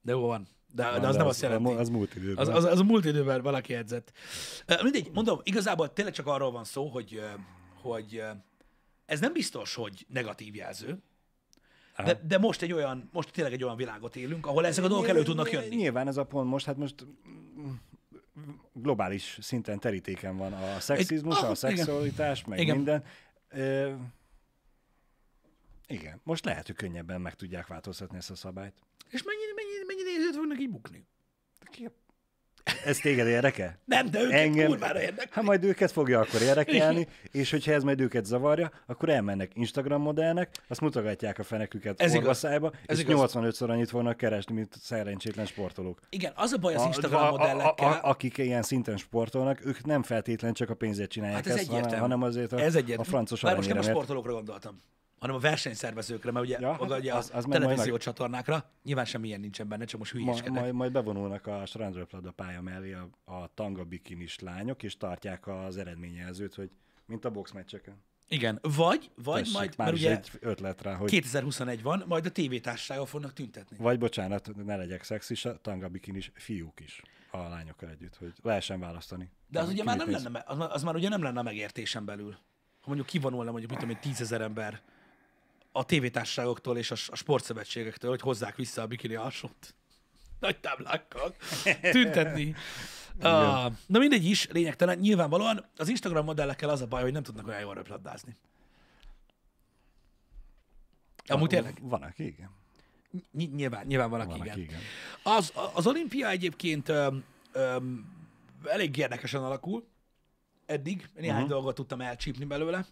De jó van. De, de az nem azt jelenti. Az múlt időben. Az, az, az a múlt időben valaki edzett. Mindegy, mondom, igazából tényleg csak arról van szó, hogy, hogy ez nem biztos, hogy negatív jelző, Aha. de, de most egy olyan, most tényleg egy olyan világot élünk, ahol ezek a dolgok elő tudnak jönni. Nyilván ez a pont most, hát most globális szinten terítéken van a szexizmus, ah, a szexualitás, meg Igen. minden. Ö, igen, most lehet, hogy könnyebben meg tudják változtatni ezt a szabályt. És mennyi, mennyi, mennyi nézőt fognak így bukni? Ez téged érdekel? Nem, de őket Engem- kurvára érdekli. Hát majd őket fogja akkor érdekelni, és hogyha ez majd őket zavarja, akkor elmennek Instagram modellnek, azt mutogatják a feneküket Ez igaz. orvaszájba, Ez és igaz. 85-szor annyit fognak keresni, mint szerencsétlen sportolók. Igen, az a baj az A- Instagram a- a- modellekkel. A, a, akik ilyen szinten sportolnak, ők nem feltétlen csak a pénzért csinálják Hát ez ezt, hanem, egyértelmű. hanem azért a, ez egyet. a francos Már most nem a sportolókra gondoltam, hanem a versenyszervezőkre, mert ugye, Ja, ja, hát ugye az- a az meg televízió majd- csatornákra nyilván semmilyen nincsen benne, csak most Ma, hülyéskedek. majd, majd bevonulnak a strandröplabda pálya mellé a, a tanga bikinis lányok, és tartják az eredményjelzőt, hogy mint a boxmeccseken. Igen, vagy, vagy Tessék, majd, már mert ugye egy ötlet rá, hogy 2021 van, majd a tévétársasággal fognak tüntetni. Vagy bocsánat, ne legyek szexis, a tanga bikinis fiúk is a lányokkal együtt, hogy lehessen választani. De az ugye már nem lenne, az, az már ugye nem lenne a megértésen belül. Ha mondjuk kivonulna mondjuk, mit tudom én, tízezer ember a tévétársaságoktól és a, a sportszövetségektől, hogy hozzák vissza a bikini alsót. Nagy táblákkal. Tüntetni. Uh, na mindegy is, lényegtelen. Nyilvánvalóan az Instagram modellekkel az a baj, hogy nem tudnak olyan jól röplabdázni. Amúgy tényleg. Van, aki igen. Ny- nyilván, nyilván Van, igen. aki igen. Az, az olimpia egyébként öm, öm, elég érdekesen alakul. Eddig néhány uh-huh. dolgot tudtam elcsípni belőle.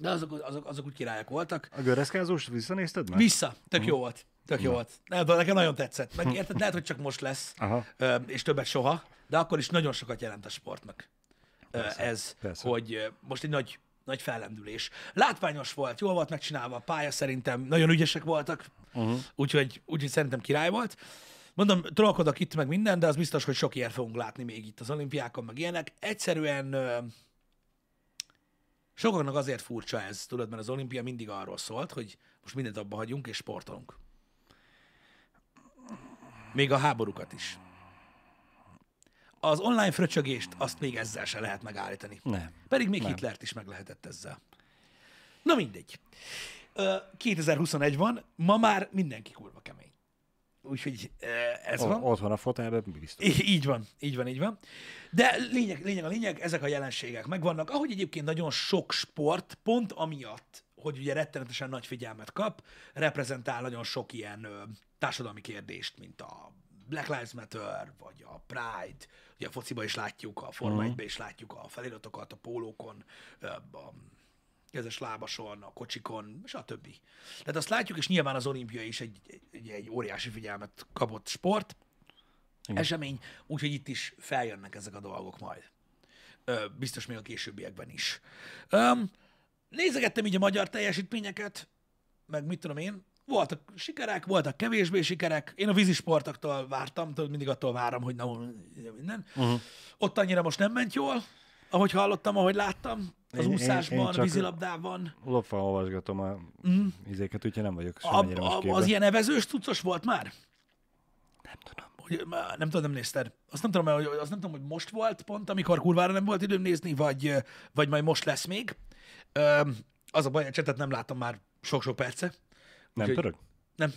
De azok, azok, azok úgy királyok voltak. A göreszkázós visszanézted már? Vissza, tök jó volt. Tök jó volt. Nem tudom, nekem nagyon tetszett. Meg érted, lehet, hogy csak most lesz, Aha. és többet soha, de akkor is nagyon sokat jelent a sportnak. Persze, ez, persze. hogy most egy nagy, nagy fellendülés. Látványos volt, jól volt megcsinálva a pálya, szerintem nagyon ügyesek voltak, uh-huh. úgyhogy, úgyhogy szerintem király volt. Mondom, trollkodok itt meg minden, de az biztos, hogy sok ilyet fogunk látni még itt az olimpiákon, meg ilyenek. Egyszerűen sokaknak azért furcsa ez, tudod, mert az olimpia mindig arról szólt, hogy most mindent abba hagyunk és sportolunk. Még a háborúkat is. Az online fröcsögést azt még ezzel se lehet megállítani. Nem. Pedig még Hitlert is meg lehetett ezzel. Na mindegy. Ö, 2021 van, ma már mindenki kurva kemény. Úgyhogy ö, ez O- van. ott van a fotelben, biztos. Í- Így van, így van, így van. De lényeg, lényeg a lényeg, ezek a jelenségek megvannak. Ahogy egyébként nagyon sok sport, pont amiatt, hogy ugye rettenetesen nagy figyelmet kap, reprezentál nagyon sok ilyen ö, társadalmi kérdést, mint a Black Lives Matter, vagy a Pride, ugye a fociba is látjuk, a Forma uh-huh. is látjuk a feliratokat a pólókon, a kezes lábason, a kocsikon, stb. Tehát azt látjuk, és nyilván az olimpia is egy, egy, egy óriási figyelmet kapott sport, Igen. esemény, úgyhogy itt is feljönnek ezek a dolgok majd. Ö, biztos még a későbbiekben is. Öm, nézegettem így a magyar teljesítményeket, meg mit tudom én, voltak sikerek, voltak kevésbé sikerek. Én a vízisportoktól vártam, mindig attól várom, hogy na, minden. Uh-huh. Ott annyira most nem ment jól, ahogy hallottam, ahogy láttam, az Én- én- úszásban, én csak- vízilabdában. Lopva olvasgatom a izéket, úgyhogy nem vagyok A, semennyire most képben. az ilyen evezős cuccos volt már? Nem tudom. Hogy, nem tudom, nem nézted. Azt nem tudom, hogy, azt nem tudom, hogy most volt pont, amikor kurvára nem volt időm nézni, vagy, vagy majd most lesz még. Öm, az a baj, a csetet nem látom már sok-sok perce. Nem pörög? Nem.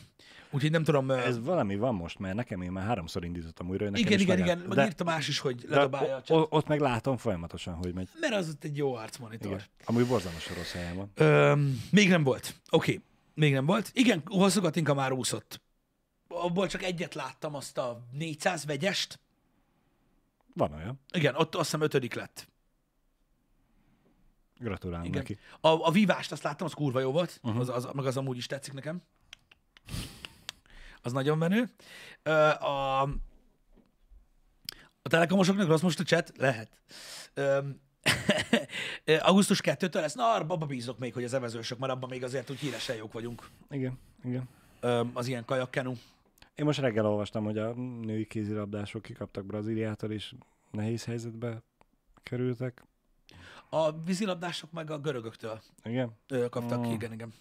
Úgyhogy nem tudom. Ez valami van most, mert nekem én már háromszor indítottam újra. nekem igen, igen, igen. Meg De, írta más is, hogy ledobálja a chat. ott meg látom folyamatosan, hogy megy. Mert az ott egy jó arcmonitor. Igen. Amúgy borzalmas rossz helyen van. Öm, még nem volt. Oké, okay. még nem volt. Igen, hosszogatinka már úszott. Abból csak egyet láttam, azt a 400 vegyest. Van olyan. Igen, ott azt hiszem ötödik lett. Gratulálunk Igen. neki. A, a vívást azt láttam, az kurva jó volt, uh-huh. az, az, meg az amúgy is tetszik nekem. Az nagyon menő. A, a telekomosoknak rossz most a chat? Lehet. Augusztus 2-től lesz. Na, arra abba bízok még, hogy az evezősök, mert abban még azért úgy híresen jók vagyunk. Igen, igen. az ilyen kajakkenu. Én most reggel olvastam, hogy a női kézilabdások kikaptak Brazíliától, és nehéz helyzetbe kerültek. A vízilabdások meg a görögöktől Igen? ö, kaptak ki, Mm. igen, igen.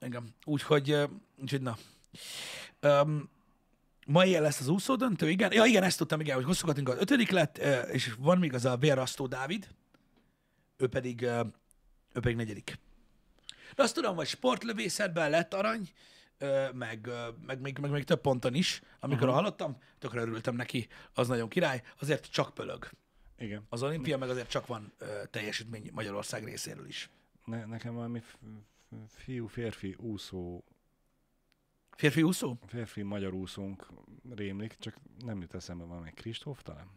Igen, úgyhogy, úgyhogy na. Um, ma ilyen lesz az úszó döntő, igen. Ja, igen, ezt tudtam, igen, hogy hosszú Katinka az ötödik lett, és van még az a Vérrasztó Dávid, ő pedig, ő pedig negyedik. De azt tudom, hogy sportlövészetben lett arany, meg, meg, meg, meg, meg több ponton is, amikor uh-huh. hallottam, tökre örültem neki, az nagyon király, azért csak pölög Igen. az olimpia, meg azért csak van teljesítmény Magyarország részéről is. Ne, nekem valami fiú-férfi úszó, Férfi úszó? férfi magyar úszónk rémlik, csak nem jut eszembe valami Kristóf talán?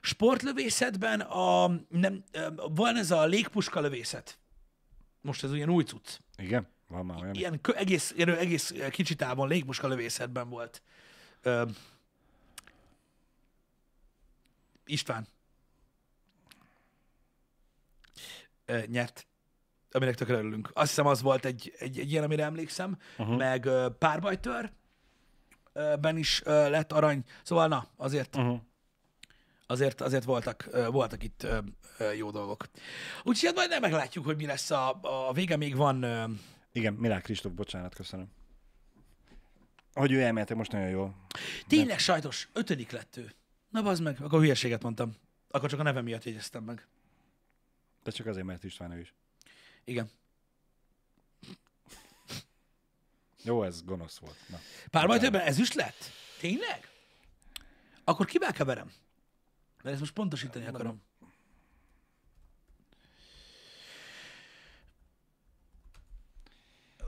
Sportlövészetben a, nem, van ez a légpuska lövészet. Most ez olyan új cucc. Igen? Van már olyan? Ilyen egész, egész kicsi távon légpuska lövészetben volt. Ö, István. Ö, nyert. Aminek tökre örülünk. Azt hiszem az volt egy, egy, egy ilyen, amire emlékszem. Uh-huh. Meg ö, párbajtör ben is lett arany. Szóval na, azért Uh-huh. azért, azért voltak, voltak itt jó dolgok. Úgyhogy hát majd meglátjuk, hogy mi lesz a, a vége. Még van, Igen, Milák Kristóf, bocsánat, köszönöm. Hogy ő elmelte most nagyon jól. tényleg sajtos, ötödik lett ő. Na bazd meg, akkor hülyeséget mondtam. Akkor csak a nevem miatt jegyeztem meg. De csak azért, mert István ő is. Igen. Jó, ez gonosz volt. Na. Párbajtőben ezüst lett? Tényleg? Akkor kivel keverem? Mert ezt most pontosítani akarom.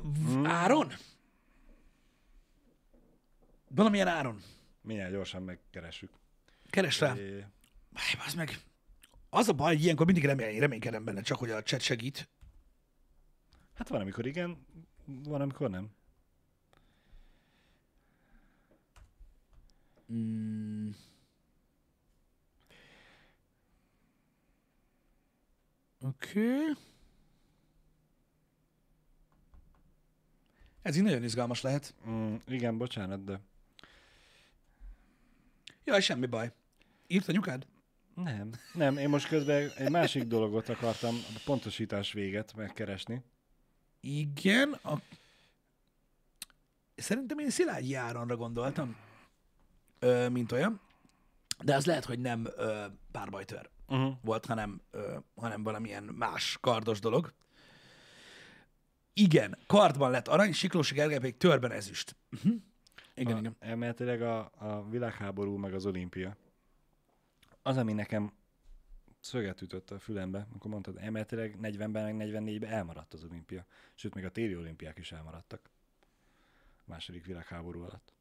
V- Áron? Valamilyen áron. Minél gyorsan megkeressük. Keres rá. É, bazd meg. Az a baj, hogy ilyenkor mindig remény, reménykedem benne, csak hogy a chat segít. Hát van, amikor igen, van, amikor nem. Mm. Oké. Okay. Ez így nagyon izgalmas lehet. Mm, igen, bocsánat, de Jaj, semmi baj. Írt a nyukád? nem. Nem, én most közben egy másik dologot akartam, a pontosítás véget megkeresni. Igen. A... Szerintem én Szilágyi Áronra gondoltam, ö, mint olyan. De az lehet, hogy nem ö, párbajtőr Uh-huh. volt, hanem, ö, hanem valamilyen más kardos dolog. Igen, kardban lett arany, Siklósi Gergely pedig törben ezüst. Uh-huh. Igen, a, igen. Elméletileg a, a világháború meg az olimpia. Az, ami nekem szöget ütött a fülembe, amikor mondtad, elméletileg 40-ben, meg 44-ben elmaradt az olimpia. Sőt, még a téli olimpiák is elmaradtak. A második világháború alatt.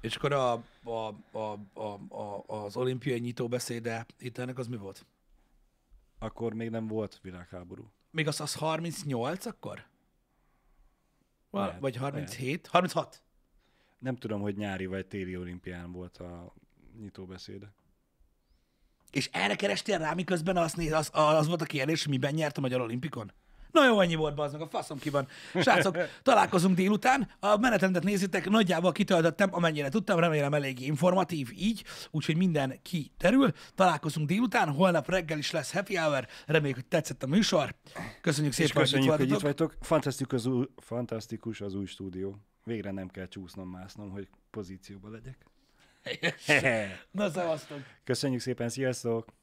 És akkor a, a, a, a, a, az olimpiai nyitó beszéde itt ennek az mi volt? Akkor még nem volt világháború. Még az, az 38 akkor? Val- Lehet, Vagy 37? 36? Nem tudom, hogy nyári vagy téli olimpián volt a nyitóbeszéde. És erre kerestél rá, miközben az, néz, az, az volt a kérdés, hogy miben nyert a Magyar Olimpikon? Na jó, ennyi volt, bazd meg, a faszom ki van. Srácok, találkozunk délután. A menetrendet nézzétek, nagyjából kitöltöttem, amennyire tudtam, remélem elég informatív így, úgyhogy minden kiterül. Találkozunk délután, holnap reggel is lesz happy hour, reméljük, hogy tetszett a műsor. Köszönjük szépen, köszönjük, hogy itt voltatok. vagytok. Fantasztikus az, új, fantasztikus az új stúdió. Végre nem kell csúsznom, másznom, hogy pozícióba legyek. Na, szevasztok! Köszönjük szépen, sziasztok!